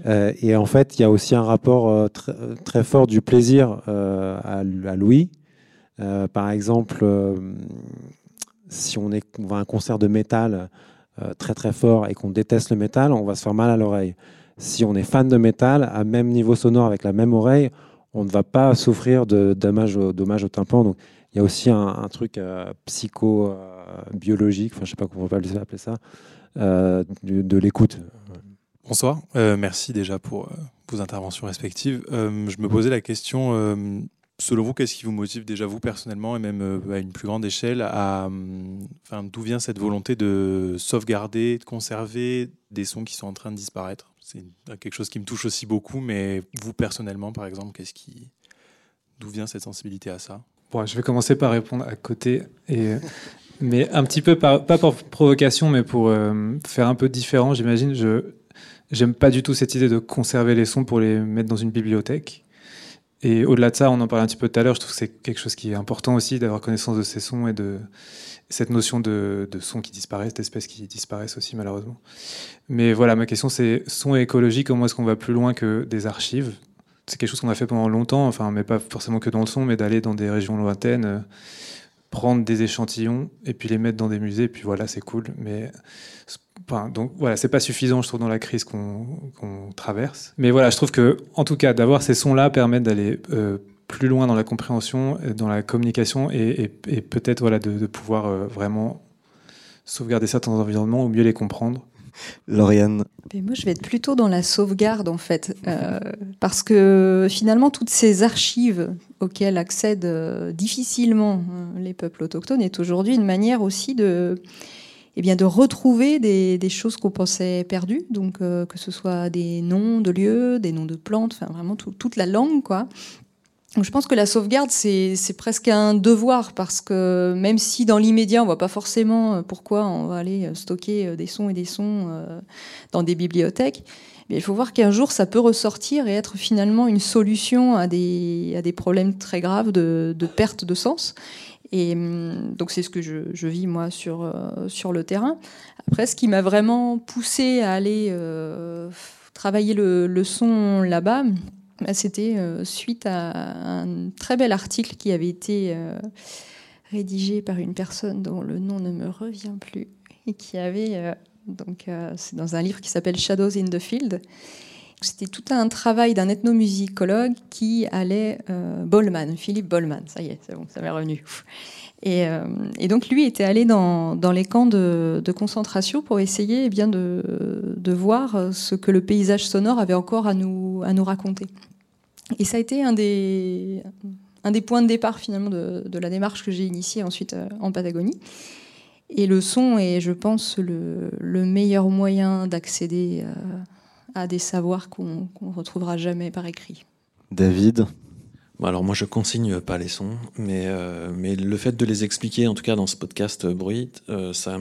Euh, et en fait, il y a aussi un rapport euh, très, fort du plaisir à, à Louis. Euh, par exemple, si on, on va à un concert de métal très très fort et qu'on déteste le métal, on va se faire mal à l'oreille. Si on est fan de métal, à même niveau sonore, avec la même oreille, on ne va pas souffrir de dommages au, dommage au tympan. Donc, il y a aussi un, truc euh, psycho-biologique, enfin, je ne sais pas comment on va appeler ça, euh, de, de l'écoute. Bonsoir, euh, merci déjà pour vos interventions respectives. je me posais la question, selon vous, qu'est-ce qui vous motive déjà vous personnellement et même à une plus grande échelle à, enfin, d'où vient cette volonté de sauvegarder, de conserver des sons qui sont en train de disparaître? C'est quelque chose qui me touche aussi beaucoup, mais vous personnellement, par exemple, qu'est-ce qui, d'où vient cette sensibilité à ça? Bon, je vais commencer par répondre à côté, mais un petit peu, pas pour provocation, mais pour euh, faire un peu différent, j'imagine. Je j'aime pas du tout cette idée de conserver les sons pour les mettre dans une bibliothèque. Et au-delà de ça, on en parlait un petit peu tout à l'heure, je trouve que c'est quelque chose qui est important aussi, d'avoir connaissance de ces sons et de cette notion de, sons qui disparaissent, d'espèces qui disparaissent aussi malheureusement. Mais voilà, ma question c'est son et écologie, comment est-ce qu'on va plus loin que des archives? C'est quelque chose qu'on a fait pendant longtemps, enfin, mais pas forcément que dans le son, mais d'aller dans des régions lointaines, euh, prendre des échantillons et puis les mettre dans des musées, et puis voilà, c'est cool. Mais enfin, donc voilà, c'est pas suffisant, je trouve, dans la crise qu'on qu traverse. Mais voilà, je trouve que, en tout cas, d'avoir ces sons-là permet d'aller euh, plus loin dans la compréhension, dans la communication, et, et, et peut-être voilà, de, de pouvoir euh, vraiment sauvegarder certains environnements ou mieux les comprendre. Lauriane Mais Moi, je vais être plutôt dans la sauvegarde, en fait, euh, parce que finalement, toutes ces archives auxquelles accèdent euh, difficilement hein, les peuples autochtones est aujourd'hui une manière aussi de, eh bien, de retrouver des, choses qu'on pensait perdues, donc euh, que ce soit des noms de lieux, des noms de plantes, enfin vraiment tout, toute la langue, quoi. je pense que la sauvegarde, c'est presque un devoir parce que même si dans l'immédiat, on voit pas forcément pourquoi on va aller stocker des sons et des sons dans des bibliothèques, il faut voir qu'un jour, ça peut ressortir et être finalement une solution à des, à des problèmes très graves de, de perte de sens. Et hum, donc c'est ce que je, vis moi sur, euh, sur le terrain. Après, ce qui m'a vraiment poussé à aller euh, travailler le, son là-bas, bah, c'était euh, suite à un très bel article qui avait été rédigé par une personne dont le nom ne me revient plus et qui avait donc, c'est dans un livre qui s'appelle Shadows in the Field. C'était tout un travail d'un ethnomusicologue qui allait, euh, Bollman, Philippe Bollman, ça y est, c'est bon, ça m'est revenu. Et, euh, donc lui était allé dans, les camps de, concentration pour essayer eh bien, de, voir ce que le paysage sonore avait encore à nous, raconter. Et ça a été un des, points de départ finalement de, la démarche que j'ai initiée ensuite en Patagonie. Et le son est, je pense, le, le meilleur moyen d'accéder euh, à, des savoirs qu'on ne retrouvera jamais par écrit. David alors moi je consigne pas les sons, mais, euh, mais le fait de les expliquer, en tout cas dans ce podcast euh, bruit, euh, ça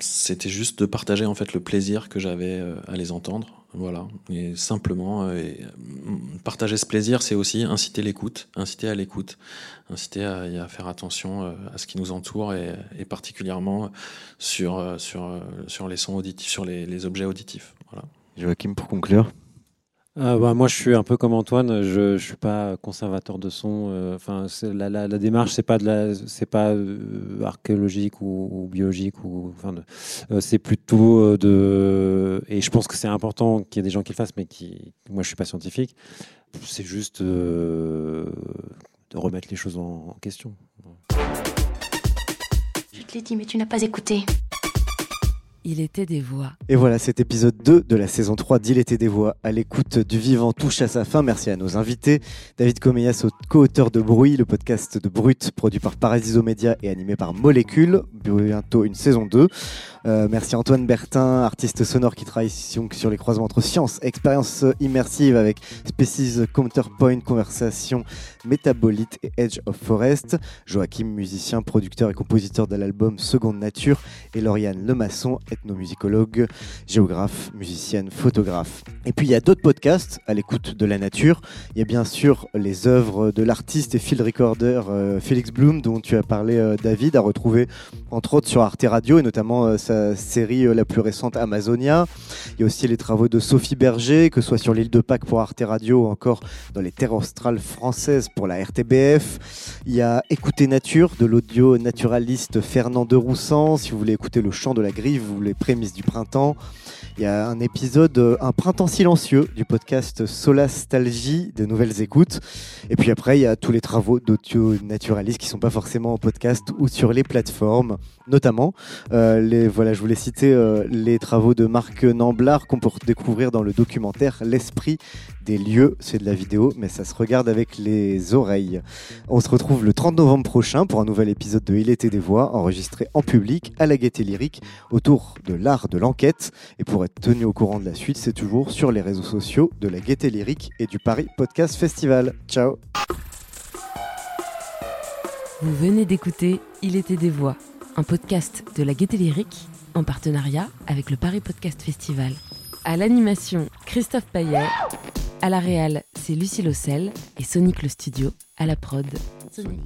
c'était juste de partager en fait le plaisir que j'avais euh, à les entendre. Voilà, et simplement et, partager ce plaisir, c'est aussi inciter l'écoute, inciter à l'écoute, inciter à, à, faire attention à ce qui nous entoure et, et particulièrement sur, sur, sur les sons auditifs, sur les, les objets auditifs. Joachim, pour conclure euh, bah, moi, je suis un peu comme Antoine. Je, ne suis pas conservateur de son. Euh, enfin, la, la, la, démarche, c'est pas de la, c'est pas euh, archéologique ou, ou, biologique ou, enfin, euh, c'est plutôt euh, de. Et je pense que c'est important qu'il y ait des gens qui le fassent, mais qui, moi, je suis pas scientifique. C'est juste de remettre les choses en, en question. Je te l'ai dit, mais tu n'as pas écouté. Il était des voix. Et voilà, cet épisode 2 de la saison 3 d'Il était des voix à l'écoute du vivant touche à sa fin. Merci à nos invités. David Comeyas, co-auteur de Bruit, le podcast de Brut, produit par Paradiso Media et animé par Molécule. Bientôt une saison 2. Euh, merci Antoine Bertin, artiste sonore qui travaille sur les croisements entre science, expérience immersive avec Species Counterpoint, conversation métabolite et Edge of Forest. Joachim, musicien, producteur et compositeur de l'album Seconde Nature. Et Lauriane Lemasson, ethnomusicologue, géographe, musicienne, photographe. Et puis il y a d'autres podcasts à l'écoute de la nature. Il y a bien sûr les œuvres de l'artiste et field recorder euh, Félix Bloom dont tu as parlé euh, David, à retrouver entre autres sur Arte Radio et notamment euh, sa série la plus récente Amazonia. Il y a aussi les travaux de Sophie Berger, que ce soit sur l'île de Pâques pour Arte Radio ou encore dans les terres australes françaises pour la RTBF. Il y a Écouter Nature de l'audio naturaliste Fernand de Roussan, si vous voulez écouter le chant de la grive ou les prémices du printemps. Il y a un épisode, un printemps silencieux du podcast Solastalgie de Nouvelles Écoutes. Et puis après, il y a tous les travaux d'audio naturalistes qui sont pas forcément en podcast ou sur les plateformes, notamment euh, voilà, je voulais citer euh, les travaux de Marc Namblard qu'on peut découvrir dans le documentaire L'esprit des lieux. C'est de la vidéo, mais ça se regarde avec les oreilles. On se retrouve le 30 novembre prochain pour un nouvel épisode de Il était des voix, enregistré en public à la Gaieté Lyrique autour de l'art de l'enquête. Et pour être tenu au courant de la suite, c'est toujours sur les réseaux sociaux de la Gaieté Lyrique et du Paris Podcast Festival. Ciao Vous venez d'écouter Il était des voix, un podcast de la Gaieté Lyrique en partenariat avec le Paris Podcast Festival. À l'animation, Christophe Payet. À la réal, c'est Lucie Lossel et Sonic le Studio à la prod. Sonic.